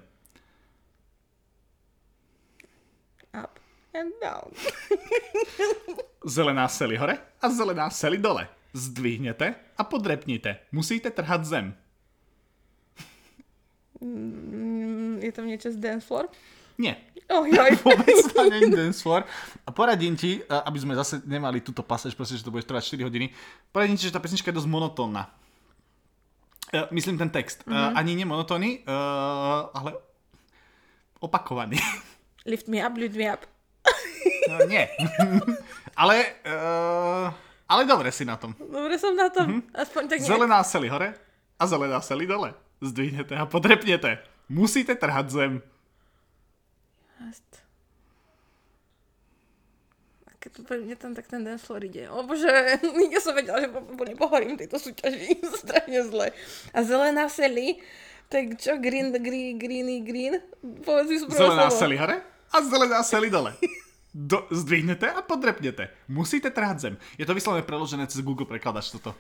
Up and down. Zelená sely hore a zelená sely dole. Zdvihnete a podrepnite. Musíte trhať zem. Mm, Je tam niečo z dance floor? Nie. Oh, joj. Vôbec to nie je dance floor. A poradím ti, a aby sme zase nemali túto pasáž, proste, že to bude trvať 4 hodiny, poradím ti, že tá pesnička je dosť monotónna. Uh, myslím ten text. Mhm. Uh, ani nemonotónny, uh, ale opakovaný. Lift me up, lift me up. No, nie. ale, uh, ale dobre si na tom. Dobre som na tom. Aspoň tak nejak. Zelená sely hore a zelená sely dole. Zdvihnete a podrepnete. Musíte trhať zem. Just. A keď to pre mňa tam tak ten dance floor ide. O bože, ja som vedela, že úplne pohorím tejto súťaži. Strašne zle. A zelená sely, tak čo, green, green, greeny, green? Povedz mi Zelená sely hore a zelená sely dole. Do, zdvihnete a podrepnete. Musíte trhať zem. Je to vyslovene preložené cez Google prekladač toto.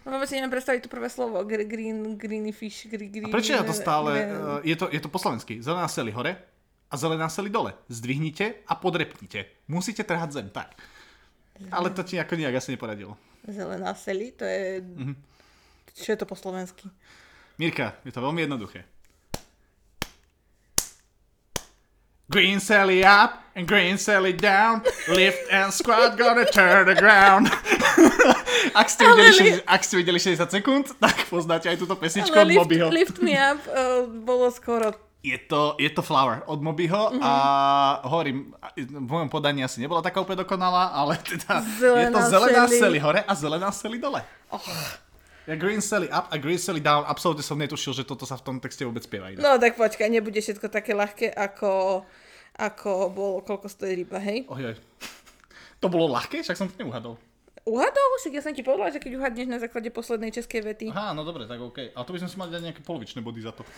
Vôbec si neviem predstaviť to prvé slovo. Gr- green, greeny fish, green, green. A prečo je to stále... green- Uh, je, to, je to po slovensky. Zelená sely hore a zelená sely dole. Zdvihnite a podrepnite. Musíte trhať zem. Tak. Ale to ti ako nejak asi neporadilo. Zelená sely, to je... Čo je to po slovensky? Mirka, je to veľmi jednoduché. Green Sally up and green Sally down. Lift and squat, gonna turn the ground. ak, ste videli, li- 60, ak ste videli 60 sekúnd, tak poznáte aj túto pesničku Ale od lift, Mobyho. lift me up uh, bolo skoro Je to, je to Flower od Mobyho Mhm. a hovorím, v mojom podaní asi nebola taká úplne dokonalá, ale teda je to Zelená zelená. Sally hore a zelená Sally dole. Ja Green Sally up a Green Sally down, absolútne som netušil, že toto sa v tom texte vôbec spieva. inak. No tak počkaj, nebude všetko také ľahké, ako, ako bolo, koľko stojí ryba, hej? Ojoj. To bolo ľahké? Však som to neuhadol. Uhadol? Však ja som ti povedala, že keď uhadneš na základe poslednej českej vety. Aha, no dobre, tak OK. Ale to by sme si mali dať nejaké polovičné body za to.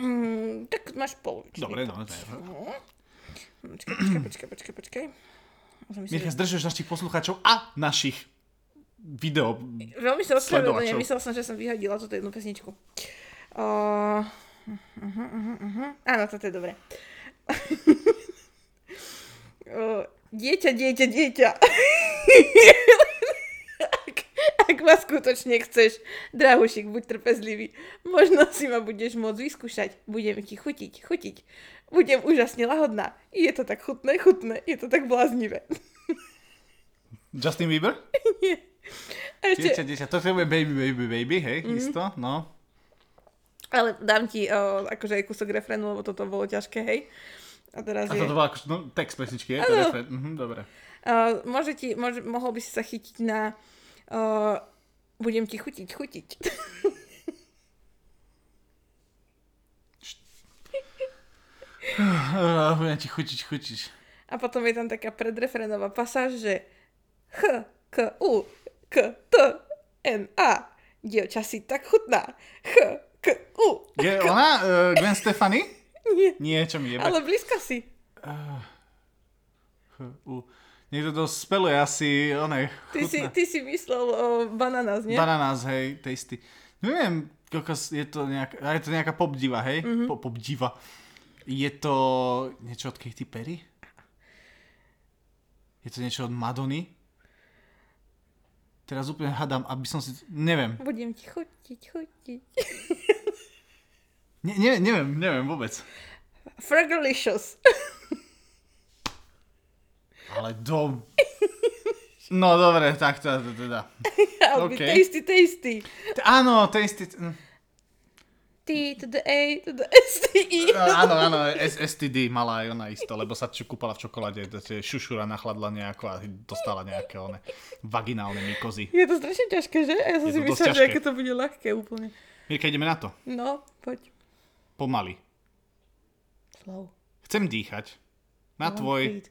Mm, tak máš polovičný. Dobre, no. ne. Počkaj, počkaj, počkaj, počkaj, počkaj. Že- zdržuješ našich poslucháčov a našich video. Veľmi sa ospravedlňujem, myslel som, že som vyhodila túto jednu pesničku. Uh, uh, uh, uh, uh. Áno, toto je dobré. uh, dieťa, dieťa, dieťa. ak, ak ma skutočne chceš, drahušik, buď trpezlivý. Možno si ma budeš môcť vyskúšať. Budem ti chutiť, chutiť. Budem úžasne lahodná. Je to tak chutné, chutné. Je to tak bláznivé. Justin Bieber? Nie. Ešte, Dieťa, dieťa. To je baby, baby, baby, hej, Mhm. isto, no. Ale dám ti o, akože aj kúsok refrénu, lebo toto bolo ťažké, hej. A teraz A je... toto bol ako, no, text pesničky, je to Áno. refren. Mhm, dobre. Uh, môže ti, môže, mohol by si sa chytiť na... Uh, budem ti chutiť, chutiť. Uh, budem ti chutiť, chutiť. A potom je tam taká predrefrénová pasáž, že H, K, U, K, T, N, A. Dievča si tak chutná. H, K, U. Je ona, uh, Gwen Stefani? Nie, Nie, čo mi jebe. ale blízko si. Uh, niekto to speluje asi, onej, Ty si, ty si myslel o bananás, nie? Bananás, hej, tasty. Neviem, kokos, je to nejaká, je to nejaká pop diva, hej? Mhm. Mm-hmm. Pop diva. Je to niečo od Katy Perry? Je to niečo od Madony? Teraz úplne hadám, aby som si... Neviem. Budem ti chutiť, chutiť. Ne, ne, neviem, neviem vôbec. Fragalicious. Ale do... No dobre, tak to teda. Albi, OK. tasty, tasty. T- Áno, tasty... mm. T to the A to the S T E. Áno, áno, STD mala aj ona isto, lebo sa čo kúpala v čokoláde, šušura nachladla nejako a dostala nejaké one vaginálne mykozy. Je to strašne ťažké, že? Ja som Je si myslela, že aké to bude ľahké úplne. Mirka, ideme na to. No, poď. Pomaly. Slow. Chcem dýchať na tvoj...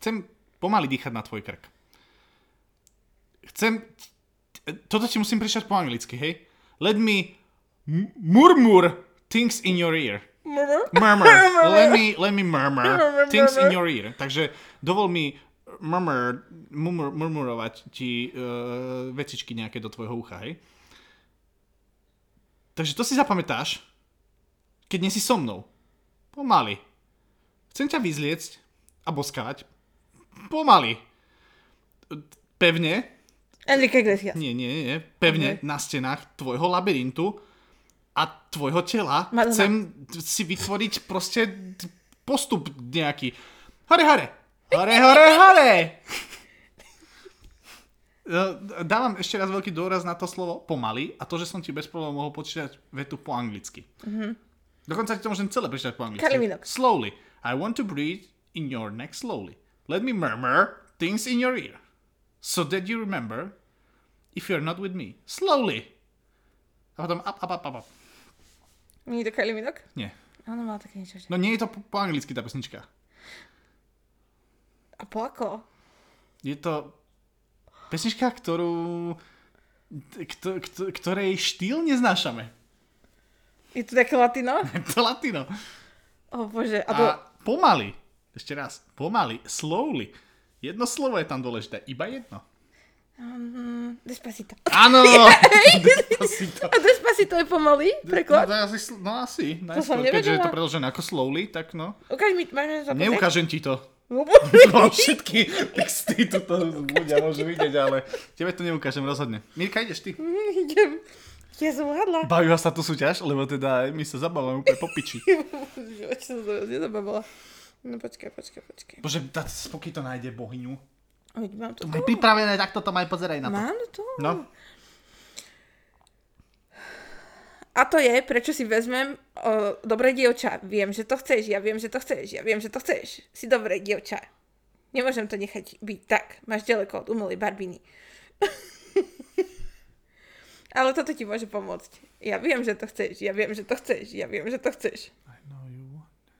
Chcem pomaly dýchať na tvoj krk. Chcem... Toto ti musím prečítať po anglicky, hej? Let me m- murmur things in your ear. Murmur. Murmur. Let me, let me murmur things in your ear. Takže dovol mi murmur, murmur, murmurovať ti uh, vecičky nejaké do tvojho ucha, hej? Takže to si zapamätáš, keď nie si so mnou. Pomaly. Chcem ťa vyzliecť a boskávať. Pomaly. Pevne, Enrique Iglesias. nie, nie, nie, pevne Ok. na stenách tvojho labyrintu a tvojho tela Madonna. chcem si vytvoriť proste postup nejaký. Hore, hore! Hore, hore, hore! E, Dávam ešte raz veľký dôraz na to slovo pomaly a to, že som ti bez problémov mohol počítať vetu po anglicky. Dokonca ti to môžem celé prečítať po anglicky. Kylie Minogue. Slowly. I want to breathe in your neck slowly. Let me murmur things in your ear. So that you remember if you're not with me. Slowly. A potom up, up, up, up, up. Nie je to Kylie Minogue? Nie. Áno, má také niečo. že- No nie je to po, po anglicky tá pesnička. A po ako? Je to pesnička, ktorú... Kto, kto, ktorej štýl neznášame. Je to také latino? to latino. O bože. A A to... pomaly. Ešte raz. Pomaly. Slowly. Jedno slovo je tam dôležité. Iba jedno. Um, despacito. Áno! Despacito. A despacito je pomalý preklad? No, asi, no asi. Najskôr, keďže je to predložené ako slowly, tak no. Ukáž mi, máš Neukážem ti to. zapýtať? Mám všetky texty, tuto ľudia môžu vidieť, ale tebe to neukážem rozhodne. Mirka, ideš ty. Idem. Ja som hadla. Baví vás táto súťaž? Lebo teda my sa zabávame úplne po piči. Živote som sa nezabavila. No počkaj, počkaj, počkaj. Bože, tá spoky to nájde bohyňu. Veď mám to Maj tu. pripravené, tak toto maj pozeraj na to. Mám to tu. No. A to je, prečo si vezmem o, dobré dievča. Viem, že to chceš, ja viem, že to chceš, ja viem, že to chceš. Si dobré dievča. Nemôžem to nechať byť tak. Máš ďaleko od umelej barbiny. Ale toto ti môže pomôcť. Ja viem, že to chceš, ja viem, že to chceš, ja viem, že to chceš. I know you want it.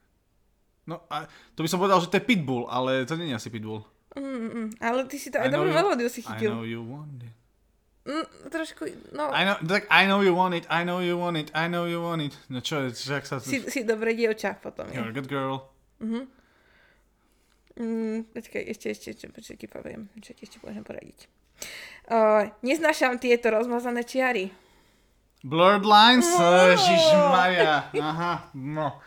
No, a to by som povedal, že to je Pitbull, ale to nie je asi Pitbull. Mm, mm, ale ty si to I aj dobrú melódiu si I chytil. know you want it. Mm, trošku, no, I know, tak I know you want it, I know you want it, I know you want it. No čo, že ak sa... si, si dobré dievča potom. You're a good girl. Mm, počkaj, ešte, ešte, ešte, počkaj, ti poviem, čo ti ešte môžem poradiť. Uh, neznášam tieto rozmazané čiary. Blurred lines? Ježišmaria. Aha, no.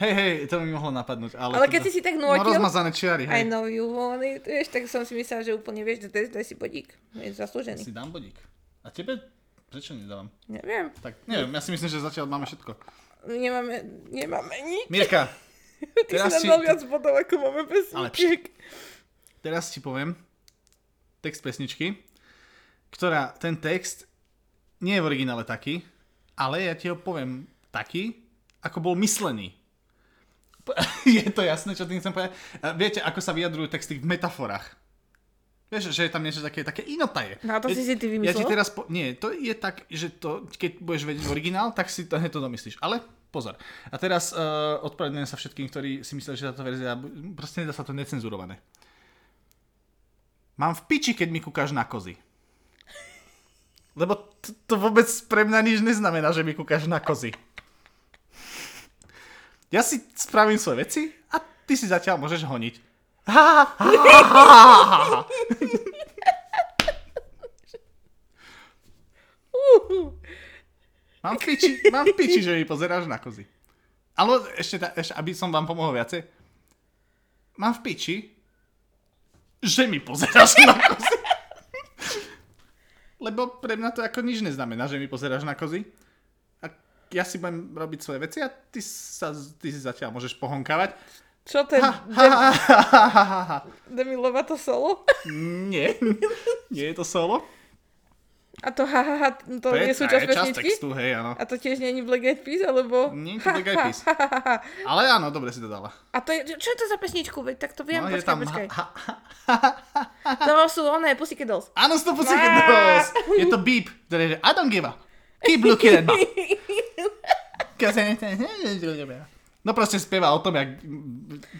Hej, hej, to mi mohlo napadnúť. Ale, Ale keď teda- si si tak No nutil, rozmazané čiary, I hej. know you want it, vieš, tak som si myslela, že úplne vieš, že to je, to je si bodík. Je zaslúžený. Si dám bodík. A tebe? Prečo nedávam? Neviem, Tak, neviem, ja si myslím, že zatiaľ máme všetko. nemáme, nemáme nič. Mirka, Ty teraz si nám dal viac bodov, ako máme pesničiek. teraz ti poviem text pesničky, ktorá, ten text nie je v originále taký, ale ja ti ho poviem taký, ako bol myslený. Je to jasné, čo tým chcem povedať? Viete, ako sa vyjadrujú texty v metaforách? Vieš, že je tam niečo také, také inotaje. No a to Ja- si si ty Ja ti vymyslel? teraz po... Nie, to je tak, že to, keď budeš vedieť originál, tak si to to domyslíš. Ale pozor. A teraz uh, odpravedlňujem sa všetkým, ktorí si mysleli, že táto verzia, proste nedá sa to necenzurované. Mám v piči, keď mi kúkaš na kozy. Lebo to, to vôbec pre mňa nič neznamená, že mi kúkaš na kozy. Ja si spravím svoje veci a ty si zatiaľ môžeš honiť. Ha, ha, ha. Mám v piči, mám v piči, že mi pozeráš na kozy. Ale ešte, ešte, aby som vám pomohol viacej. Mám v piči, že mi pozeráš na kozy. Lebo pre mňa to ako nič neznamená, že mi pozeráš na kozy. Ja si budem robiť svoje veci a ty, sa, ty si zatiaľ môžeš pohonkávať. Čo to je? Ha, ha, ha, ha, ha, ha, ha. Demi Lovato solo? Nie, nie je to solo. A to ha, ha, ha to, je súčasť pesničky? textu, hej, áno. A to tiež nie je Black Eyed Peas, alebo... Nie je to Black Eyed Peas. Ale áno, dobre si to dala. A to je, čo je to za pesničku? Veď tak to viem, No, počkaj, tam počkaj. ha, ha, To sú oné Pussycat Dolls. Áno, sú to Pussycat Dolls. Je to beep, ktorý je, I don't give a. Keep looking at me. No proste spieva o tom, jak...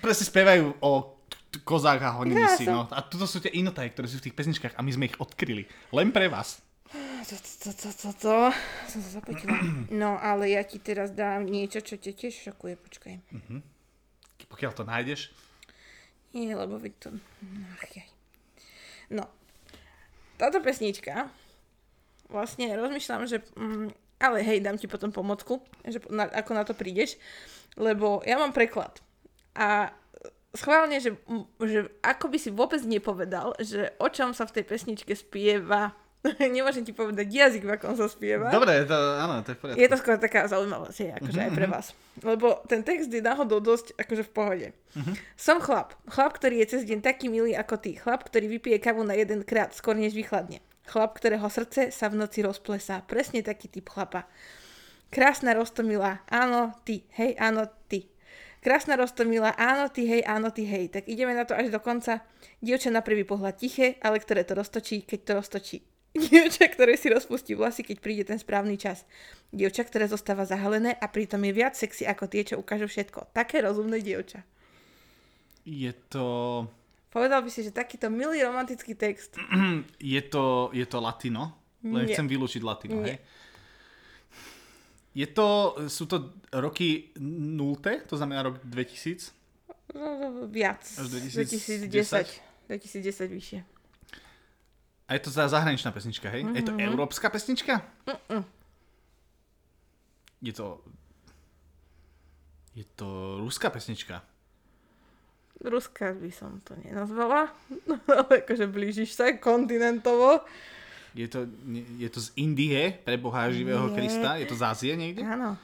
Proste spievajú o kozách a honení si, no. A toto sú tie inotaje, ktoré sú v tých pesničkách a my sme ich odkryli. Len pre vás. To, to, to, to, to. Som sa zapotila. No, ale ja ti teraz dám niečo, čo ťa tiež šokuje. Počkaj. Pokiaľ to nájdeš. Nie, lebo veď to... Ach, jaj. No. Táto pesnička, vlastne rozmýšľam, že... Mm, ale hej, dám ti potom pomocku, že na, ako na to prídeš, lebo ja mám preklad. A schválne, že, že ako by si vôbec nepovedal, že o čom sa v tej pesničke spieva. Nemôžem ti povedať jazyk, v akom sa spieva. Dobre, to, áno, to je v poriadku. Je to skôr taká zaujímavosť, akože aj pre vás. Lebo ten text je náhodou dosť akože v pohode. Som chlap. Chlap, ktorý je cez deň taký milý ako ty. Chlap, ktorý vypije kavu na jeden krát, skôr než vychladne. Chlap, ktorého srdce sa v noci rozplesá. Presne taký typ chlapa. Krásna Rostomila, áno, ty, hej, áno, ty. Krásna Rostomila, áno, ty, hej, áno, ty, hej. Tak ideme na to až do konca. Dievča na prvý pohľad tiché, ale ktoré to roztočí, keď to roztočí. Dievča, ktoré si rozpustí vlasy, keď príde ten správny čas. Dievča, ktoré zostáva zahalené a pritom je viac sexy ako tie, čo ukážu všetko. Také rozumné dievča. Je to... Povedal by si, že takýto milý romantický text. Je to, je to latino? Len Nie. chcem vylúčiť latino, Nie. hej? Je to, sú to roky 0, to znamená rok 2000? No, Viac. Až 2010. 2010? 2010 vyššie. A je to za zahraničná pesnička, hej? Je to Mhm. európska pesnička? Je to... Je to ruská pesnička. Ruska by som to nenazvala, ale akože blížiš sa kontinentovo. Je to, je to z Indie, pre Boha živého Nie. Krista? Je to z Ázie niekde? Áno.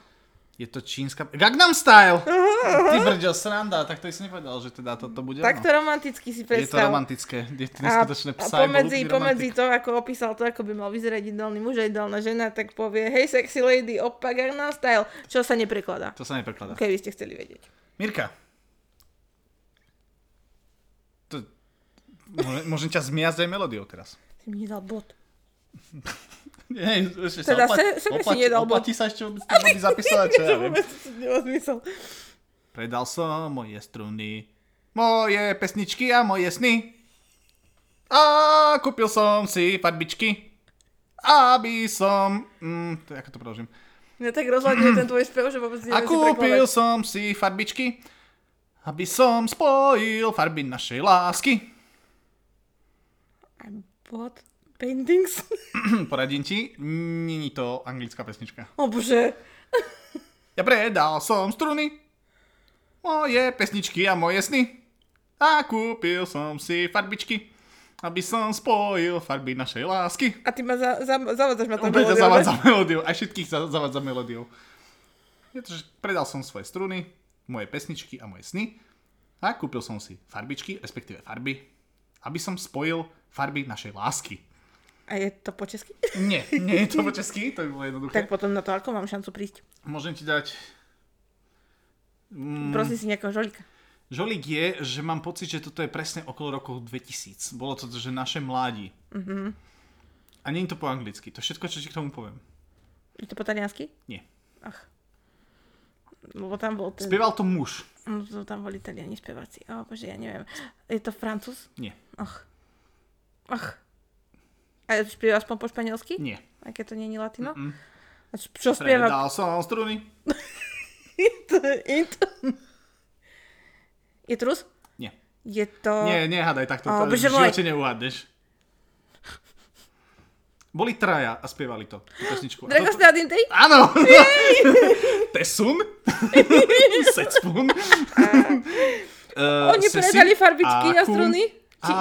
Je to čínska... Gangnam Style! Ty brďo, sranda, tak to si nepovedal, že teda toto bude Takto ono. romanticky si Je to predstav. romantické. Je to A, neskutočné a psa. pomedzi, pomedzi to, ako opísal to, ako by mal vyzerať ideálny muž a ideálna žena, tak povie hej sexy lady, opa Gangnam Style, čo sa neprekladá. To sa neprekladá. Keby ste chceli vedieť. Mirka. Môžem, ťa zmiasť aj melódiou teraz. Si mi nedal bod. Nie, ešte Teda sa se- sebe si nedal bod. oplatí sa ešte body zapísať, čo ja viem. Predal som moje struny, moje pesničky a moje sny. A kúpil som si farbičky, aby som... Mm, to, ako to preložím? Mňa tak rozhľaduje ten tvoj spev, že vôbec A neviem si kúpil prekladať. som si farbičky, aby som spojil farby našej lásky. A bod paintings. Poradím ti, není to anglická pesnička. O bože. Ja predal som struny, moje pesničky a moje sny. A kúpil som si farbičky, aby som spojil farby našej lásky. A ty ma za, za, zavádzaš ma tam melódiou, zavádza melódiou, aj všetkých za- zavádza melódiou. Je to, že predal som svoje struny, moje pesničky a moje sny a kúpil som si farbičky, respektíve farby, aby som spojil farby našej lásky. A je to po česky? Nie, nie je to po česky, to by bolo jednoduché. Tak potom na to ako mám šancu prísť? Môžem ti dať... Mm, Prosím si nejakého žolika. Žolík je, že mám pocit, že toto je presne okolo rokov 2000. Bolo to, že naše mládi. Mhm. A nie je to po anglicky. To všetko, čo ti k tomu poviem. Je to po taliansky? Nie. Ach. Lebo tam bol ten... Spieval to muž. No, to tam boli taliani speváci. O, bože, ja neviem. Je to francúz? Nie. Ach. Ach. A spieva aspoň po španielsky? Nie. Aj keď to nie je latino? Mm. A čo, spieva? Predal som struny. To je to Rus? Nie. Je to... Nie, nehádaj takto. O, to bože v živote neuhádneš. Boli traja a spievali to. Tú pesničku. A Dragos to- Dintej? Áno! Tesun? Setspun? Uh, Oni predali farbičky a struny? Či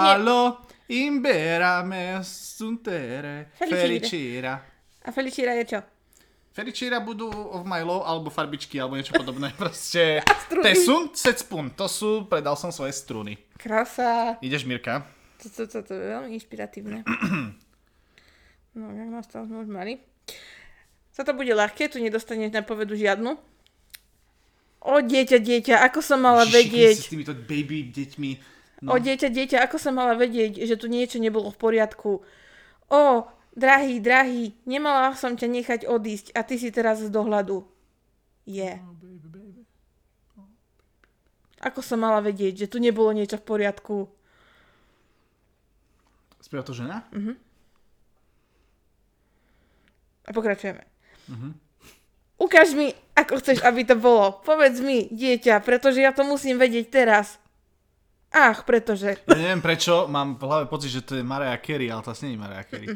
nie? Alo, imberame suntere, felicira. A Felicira je čo? Felicira budú of my love, alebo farbičky, alebo niečo podobné. Proste. struny. Tesun, setspun. To sú, predal som svoje struny. Krása. Ideš, Mirka? To, to, to, to je veľmi inšpiratívne. No, jak nás tam už mali. Toto bude ľahké, tu nedostaneš na povedu žiadnu. O dieťa, dieťa, ako som mala Ježiši, vedieť... S týmito baby deťmi. No. O dieťa, dieťa, ako som mala vedieť, že tu niečo nebolo v poriadku. O, drahý, drahý, nemala som ťa nechať odísť a ty si teraz z dohľadu. Je. Yeah. Ako som mala vedieť, že tu nebolo niečo v poriadku? Spieva to žena? A pokračujeme. Ukáž mi, ako chceš, aby to bolo. Povedz mi, dieťa, pretože ja to musím vedieť teraz. Ach, pretože. Ja neviem prečo, mám v hlave pocit, že to je Mariah Carey, ale to asi nie je Mariah Carey.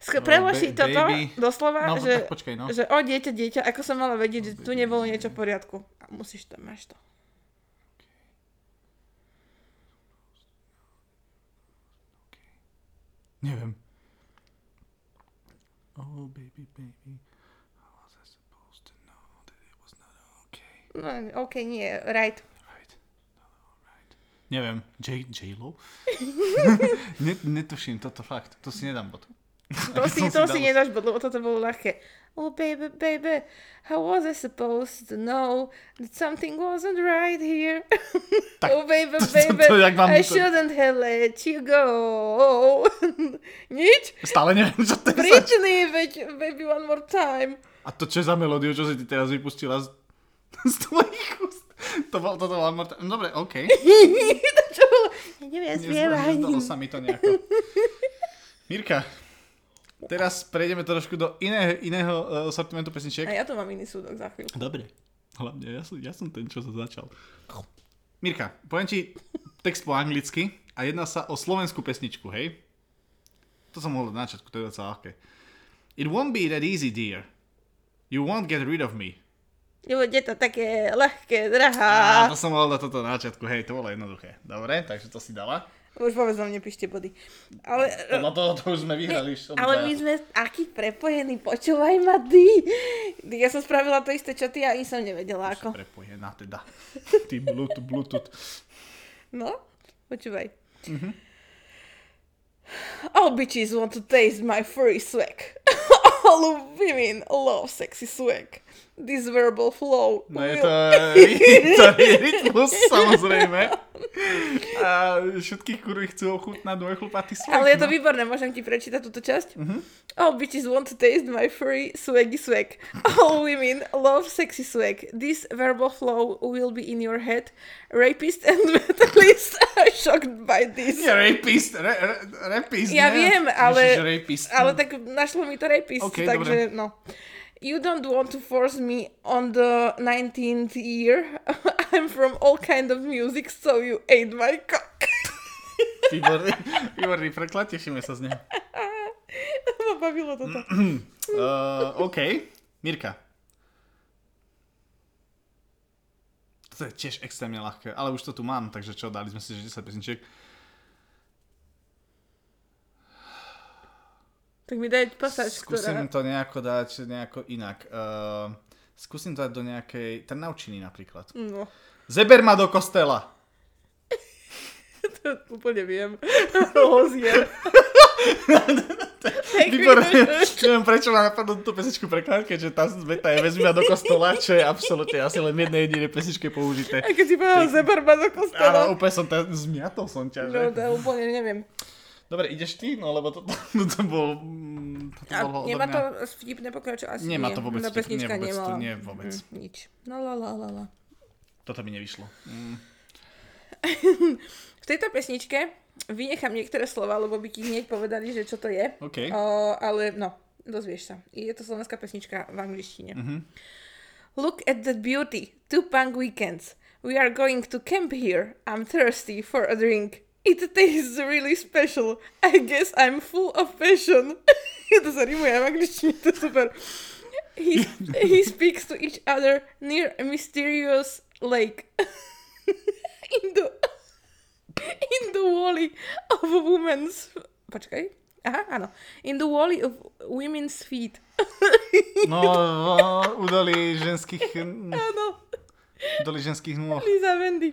Sk- preloží ba- toto baby. doslova, No, že, tak počkaj, no. že o dieťa, dieťa, ako som mala vedieť, že tu nebolo niečo v poriadku. A musíš to, máš to. Neviem. Oh, baby, baby. How was I supposed to know that it was not okay? No, OK, nie, right. Neviem. J, J-Lo? Net, netuším, toto fakt. To si nedám bod. To si, to si dal- nedáš, bod, lebo toto bolo ľahké. Oh, baby, baby, how was I supposed to know that something wasn't right here? Tak, oh, baby, to- to- baby, to jak mám I to- shouldn't have let you go. Nič? Stále neviem, čo to je za... Britney, veď, baby, one more time. A to čo je za melódiu, čo si ty teraz vypustila z, z tvojich úst? To bol, toto bol Amor... Dobre, okej. to čo bolo? Ja neviem, spievaj. Nezdalo sa mi to nejako. Mirka, teraz prejdeme trošku do iného, iného uh, sortimentu pesničiek. A ja tu mám iný súdok za chvíľu. Dobre. Hlavne, ja som, ja som ten, čo sa začal. Mirka, poviem ti text po anglicky a jedná sa o slovenskú pesničku, hej? To som mohol na začiatku, to je docela ľahké. It won't be that easy, dear. You won't get rid of me. Bude to také ľahké, Á, drahá. to som mohol dať toto na začiatku, hej, to bolo jednoduché. Dobre, takže to si dala. Už vôbec vám nepíšte body. Ale, Podľa toho to už sme vyhrali. už ale my sme aký prepojení, počúvaj ma ty. Ja som spravila to isté, čo ty a ani som nevedela ako. Prepojená teda. Ty Bluetooth, Bluetooth. No, počúvaj. All bitches want to taste my furry swag. All women love sexy swag. This verbal flow No je to, to je rytmus, samozrejme. A všetkých kurví chcú ochutnať môj chlupatý svek. Ale je to no. výborné, môžem ti prečítať túto časť? All bitches want to taste my furry swaggy swag. All women love sexy swag. This verbal flow will be in your head. Rapist and metalist are shocked by this. Je rapist, re, re, rapist, Ja ne? viem, ale- Ježiš, rapist. Ale tak našlo mi to rapist, OK, takže no. You don't want to force me on the 19th year. I'm from all kind of music, so you ate my cock. Výborný, výborný preklad, tešíme sa z neho. Ma bavilo toto. Uh, OK, Mirka. Toto je tiež extrémne ľahké, ale už to tu mám, takže čo, dali sme si že 10 pesničiek. Tak mi daj pasáž, Skúsim ktorá... to nejako dať nejako inak. Uh, skúsim to dať do nejakej Trnavčiny napríklad. No, Zeber ma do kostela. to úplne viem. Hozier. Výborné. Neviem, prečo ma napadlo túto pesničku prekladať, keďže tá veta je vezmi ma do kostola, čo je absolútne asi len jednej jedinej pesničke použité. A keď si povedal zebarba do Áno, kostola. úplne som tá, zmiatol som ťa, že? No, to úplne neviem. Dobre, ideš ty? No, lebo to, to, to bol... mm, To A bolo nemá to vtipné pokračovať? Asi Nemá nie. to vôbec vtip, nie vôbec, to nie vôbec. Mm, nič. No la la la la. Toto mi nevyšlo. Mm. V tejto pesničke vynechám niektoré slova, lebo by ti hneď povedali, že čo to je. OK. O, ale no, dozvieš sa. Je to slovenská pesnička v angličtine. Mhm. Look at that beauty. Two punk weekends. We are going to camp here. I'm thirsty for a drink. It tastes really special. I guess I'm full of passion. to sa rimuje v angličtine, to super. He, he speaks to each other near a mysterious lake. in the in the valley of a woman's počkaj. Aha, áno. In the valley of women's feet. No, v údolí ženských... Áno. údolí ženských nôh. Lisa Wendy.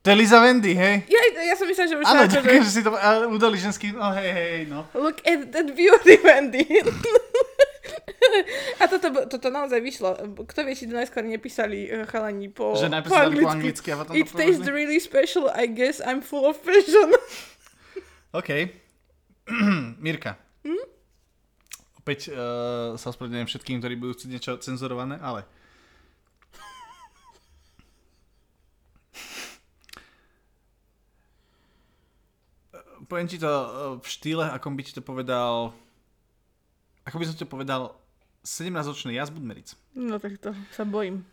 To je Liza Wendy, hej? Ja, ja som myslela, že už Áno, ďakujem, že si to udali ženský, no hej, hej, hej, no. Look at that beauty, Wendy. A toto, toto naozaj vyšlo. Kto vie, či to najskôr nepísali eh, chalani po, Že sa dali po anglicky a potom to It tastes really special, I guess I'm full of passion. OK. Mirka. Hm? Opäť uh, sa ospravedlňujem všetkým, ktorí budú chcieť niečo cenzurované, ale... Poviem ti to eh, v štýle, akom by ti to povedal... Ako by som ti to povedal 17-ročný Jas Budmeric. No tak to sa bojím.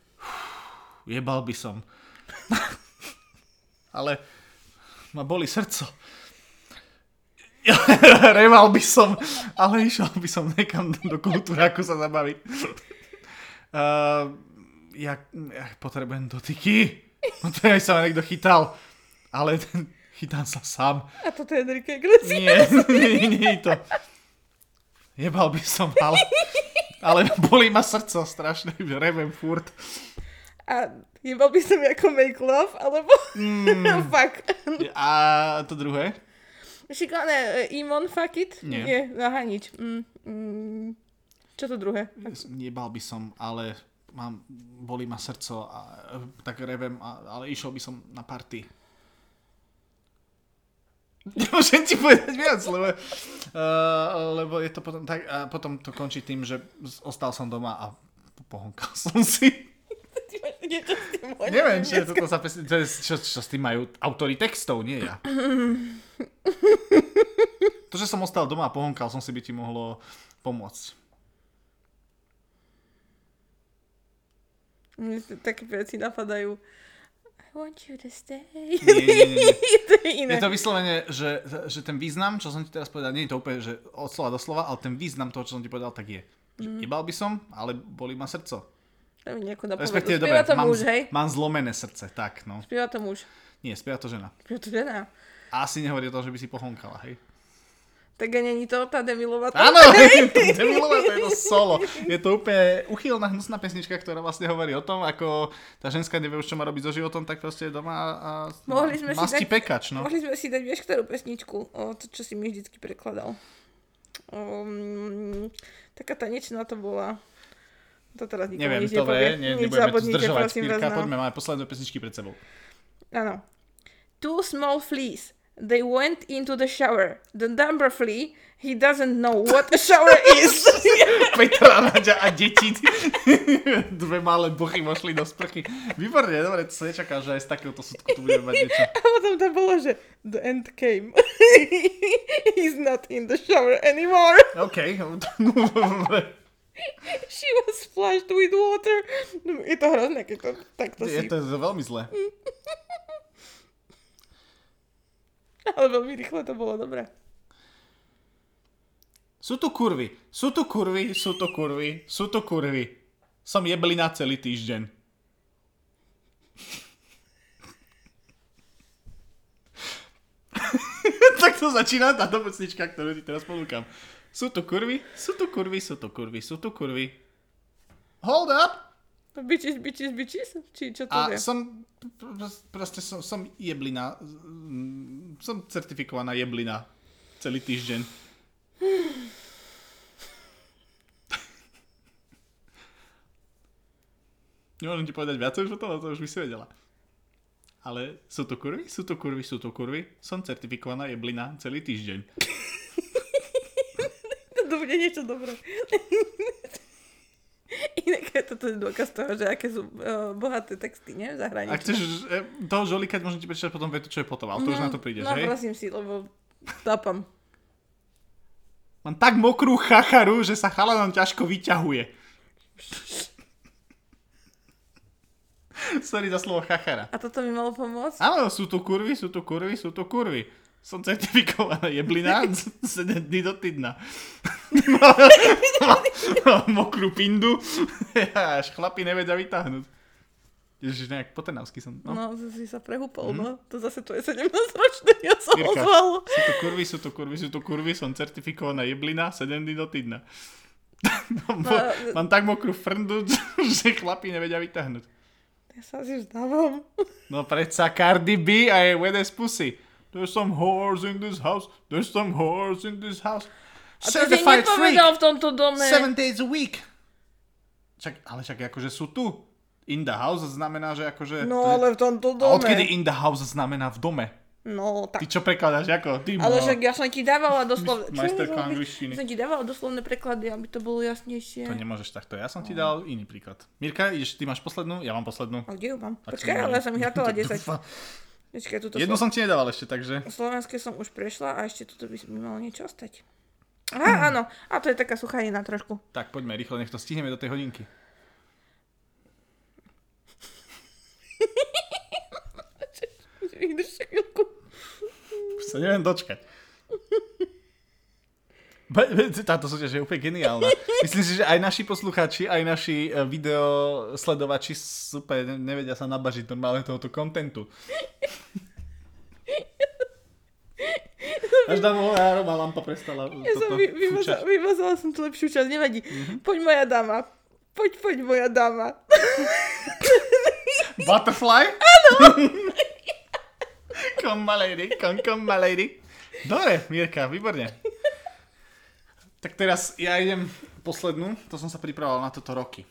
Jebal by som. Ale ma boli srdco. Reval by som, ale išiel by som nekam do kultúráku sa zabaviť. Uh, ja, ja potrebujem dotyky. Potrebujem sa ma niekto chytal. Ale ten, chytám sa sám. A toto je Enrique Iglesias. Nie, nie, nie to. Jebal by som, ale, ale boli ma srdco strašne, že revem furt. A jebal by som ako make love, alebo Mm, fuck. a to druhé? Šikovné, uh, Imon fuck it? Nie. Nie, aha, nič. Mm, mm, čo to druhé? Nebal by som, ale mám, boli ma srdco a e, tak revem, a, ale išiel by som na party. Nemôžem ti povedať viac, lebo, uh, lebo je to potom tak, a potom to končí tým, že ostal som doma a pohonkal som si. Neviem, dneska. toto pesni- to je, čo, čo s tým majú autory textov, nie ja. To, že som ostal doma a pohonkal som si, by ti mohlo pomôcť. Mne sa také veci napadajú. Want you to stay. Nie, nie, nie, to je iné. Je to vyslovene, že, že ten význam, čo som ti teraz povedal, nie je to úplne, že od slova do slova, ale ten význam toho, čo som ti povedal, tak je. Že Mhm. jebal by som, ale boli ma napovedal. Respektíve, dobre, to mám, muž, hej? mám zlomené srdce, tak, no. Spieva to muž. Nie, spieva to žena. Spieva to žena. A asi nehovorí o tom, že by si pohonkala, hej. Tak a není to tá Demilová. Áno, milové, to je to solo. Je to úplne uchylná, hnusná pesnička, ktorá vlastne hovorí o tom, ako tá ženská nevie už, čo má robiť so životom, tak proste je doma a Mohli sme si dať- pekač, no. Mohli sme si dať, vieš, ktorú pesničku, o, to, čo si mi vždycky prekladal. Um, taká tanečná to bola. To teraz nikomu Neviem, nič dobre, ne, Nič nebudeme tu zdržovať. Mirka, no. poďme, máme posledné pesničky pred sebou. Áno. Two small fleas. They went into the shower. The number flea, he doesn't know what a shower is. Petra, Naďa a deti. Dve malé buchy vošli do sprchy. Výborne, dobre, to sa nečaká, že aj z takéhoto súdku tu budeme mať niečo. a potom tam bolo, že the end came. He's not in the shower anymore. OK, no. She was splashed with water. No, je to hrozné, keď to takto Je si... to veľmi zlé. Ale veľmi rýchle to bolo dobré. Sú tu kurvy, sú tu kurvy, sú tu kurvy, sú tu kurvy. Som jeblina celý týždeň. tak to začína táto pesnička, ktorú ti teraz ponúkam. Sú tu kurvy, sú tu kurvy, sú tu kurvy, sú tu kurvy. Hold up! Bitches, bitches, bitches? Či čo to A je? som, pr- proste som, som jeblina, som certifikovaná jeblina celý týždeň. Nemôžem ti povedať viac už o tom, to už by si vedela. Ale sú to kurvy, sú to kurvy, sú to kurvy. Som certifikovaná jeblina celý týždeň. To bude niečo dobré. Inak toto je dôkaz toho, že aké sú uh, bohaté texty, nie? V zahraničí. Ak chceš eh, toho žolikať, môžem ti prečítať potom vetu, čo je potom, ale to už na to prídeš, no, hej? prosím si, lebo tápam. Mám tak mokrú chacharu, že sa chalanom ťažko vyťahuje. Sorry za slovo chachara. A toto mi malo pomôcť? Áno, sú tu kurvy, sú tu kurvy, sú tu kurvy. Som certifikovaná jeblina, 7 dní do týdna. Mokrú pindu, až chlapi nevedia vytáhnuť. Ježiš, nejak potenavský som. No. No, no si sa prehúpol, no. To zase to je 17-ročné, ja som Mirka, ozvalo. sú tu kurvy, sú tu kurvy, sú tu kurvy, som certifikovaná jeblina, 7 dní do týdna. Mám, No, mám tak mokrú frndu, že chlapi nevedia vytáhnuť. To Ja sa si vzdávam. No predsa Cardi B a jej Wedes Pussy. There's some whores in this house. There's some whores in this house. A to si nepovedal v tomto dome. Seven days a week. Čak, ale však akože sú tu. In the house znamená, že akože... No to je- ale v tomto A dome. odkedy in the house znamená v dome? No Ty tak. čo prekladáš ako? Ty Ale však ja som ti dávala doslovne... Majsterka angličtiny. Som ti dávala doslovné preklady, aby to bolo jasnejšie. To nemôžeš takto. Ja som ti dal iný príklad. Mirka, ideš, ty máš poslednú, ja mám poslednú. A kde ju mám? A Počkaj, ty ale ja som ich hatala 10. Počkaj, tuto Jednu slo- som ti nedával ešte, takže... slovenské som už prešla a ešte tuto by mi malo niečo ostať. Aha, áno. A to je taká sucharina trošku. Tak poďme rýchlo, nech to stihneme do tej hodinky. Vydrž chvíľku. Už sa neviem dočkať. Táto súťaž je úplne geniálna. Myslím si, že aj naši poslucháči, aj naši e, video sledovači super nevedia sa nabažiť normálne tohoto kontentu. Až moja aroma lampa prestala Ja som vy, vymazala som tú lepšiu časť, nevadí. Poď moja dáma. Poď, poď moja dáma. Butterfly? Áno! come my lady, come, come my lady. Dobre, Mirka, výborne. Tak teraz ja idem poslednú, to som sa pripravoval na toto roky.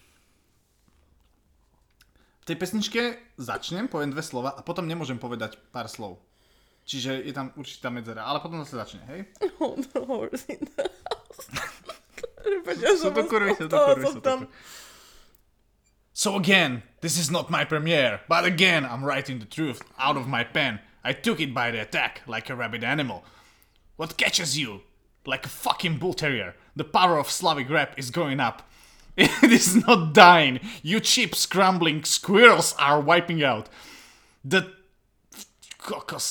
V tej pesničke začnem, poviem dve slova a potom nemôžem povedať pár slov. Čiže je tam určitá medzera, ale potom zase začne, hej? Oh, the horse in the house. Sú to kurvy, sú to kurvy, sú to kurvy. So again, this is not my premiere, but again, I'm writing the truth out of my pen. I took it by the attack like a rabid animal. What catches you? Like a fucking bull terrier. The power of Slavic rap is going up. It is not dying. You cheap scrambling squirrels are wiping out. The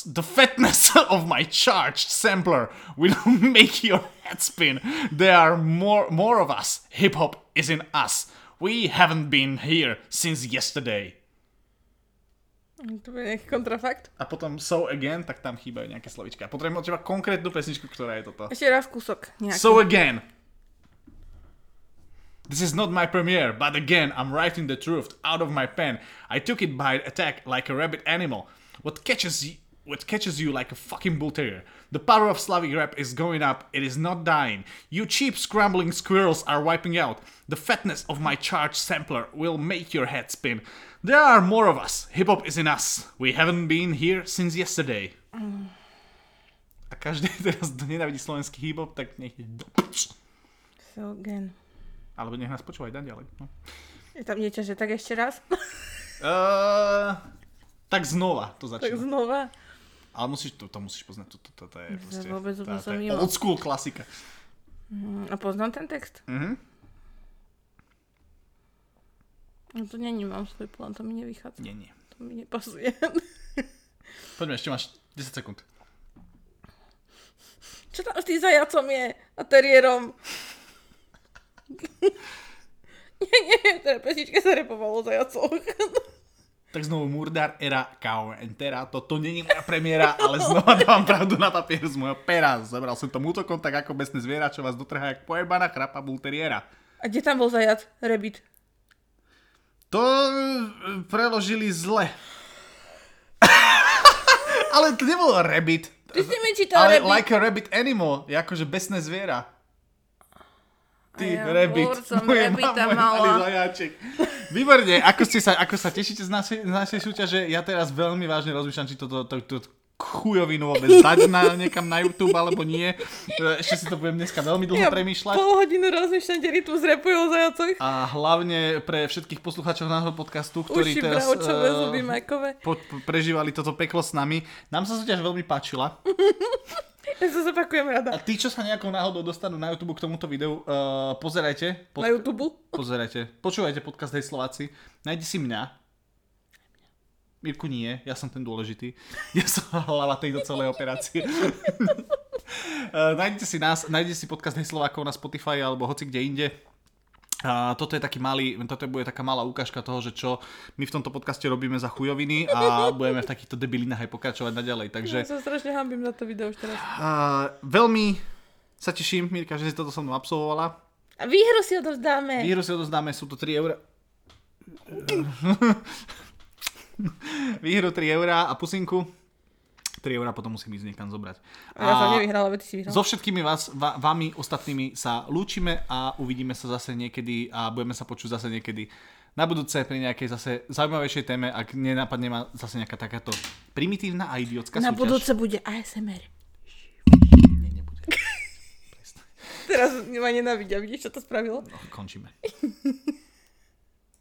the fatness of my charged sampler will make your head spin. There are more more of us. Hip hop is in us. We haven't been here since yesterday. To bude nejaký kontrafakt. A potom So Again, tak tam chýbajú nejaké slovička. Potrebujem od teba konkrétnu pesničku, ktorá je toto. Ešte raz kúsok. Nejaký. So Again. This is not my premiere, but again, I'm writing the truth out of my pen. I took it by attack like a rabid animal. What catches you, what catches you like a fucking bull terrier? The power of Slavic rap is going up. It is not dying. You cheap scrambling squirrels are wiping out. The fatness of my charged sampler will make your head spin. There are more of us. Hip hop is in us. We haven't been here since yesterday. A každý teraz nenávidí slovenský hip hop, tak nech do. So again. Alebo nech nás počúva aj dan ďalej. No. Je tam niečo, že tak ešte raz? Uh, tak znova to tak začína. znova. Ale musíš, to, to musíš poznať, to, to, to, to je proste, vôbec to, úplne to som je mimo. old school klasika. Mm, A poznám ten text? Mhm. No to není, mám svoj plán, to mi nevychádza. Nie, nie. To mi nepasuje. Poďme, ešte máš 10 sekúnd. Čo tam s tým zajacom je? A teriérom? nie, nie, teda pesničke sa repovalo o zajacoch. Tak znovu Murdar era Kao Entera. Toto není moja premiéra, ale znova dávam pravdu na papier z môjho pera. Zabral som tomu útokom tak ako besné zviera, čo vás dotrhá jak pojebaná chrapa bulteriera. A kde tam bol zajac? Rebit. To e, preložili zle. ale to nebolo rabbit. Ty si mi čítal Ale Rebit. like a rabbit animal, je akože besné zviera. Ty, ja rabbit. som Moje mala. zajáček. Výborne, ako, ste sa, ako sa tešíte z našej, z našej súťaže? Ja teraz veľmi vážne rozmýšľam, či toto to, to, to chujovinu vôbec dať na, niekam na YouTube, alebo nie. E, Ešte si to budem dneska veľmi dlho Ja premýšľať. pol hodinu rozmýšľam, kde rytmus repuje o zajacoch. A hlavne pre všetkých poslucháčov nášho podcastu, ktorí Uši, teraz bravčové, eh, zuby, po, po, prežívali toto peklo s nami. Nám sa súťaž veľmi páčila. Ja sa zopakujem A rada. tí, čo sa nejakou náhodou dostanú na YouTube k tomuto videu, uh, pozerajte. Na YouTube. Pozerajte. Počúvajte podcast Hej Slováci. Najdi si mňa. Mirku nie, ja som ten dôležitý. Ja som hlava tejto celej operácie. Uh, nájdete si nás, nájdete si podcast Hej Slovákov na Spotify alebo hoci kde inde. A toto je taký malý, toto bude taká malá ukážka toho, že čo my v tomto podcaste robíme za chujoviny a budeme v takýchto debilinách aj pokračovať naďalej. Takže Ja sa strašne hambím za to video už teraz. a, veľmi sa teším, Mirka, že si toto so mnou absolvovala. A výhru si odovzdáme. Výhru si odozdáme, sú to 3 eur. Výhru 3 eurá a pusinku. 3 eurá potom musím ísť niekam zobrať. A ja som nevyhrala, veď ty si vyhral. So všetkými vás, va, vami ostatnými sa lúčime a uvidíme sa zase niekedy a budeme sa počuť zase niekedy na budúce pri nejakej zase zaujímavejšej téme, ak nenapadne ma zase nejaká takáto primitívna a idiotská Na súťaž. budúce bude ASMR. Nie, nebude. Teraz ma nenávidia, vidíš, čo to spravilo? No, končíme.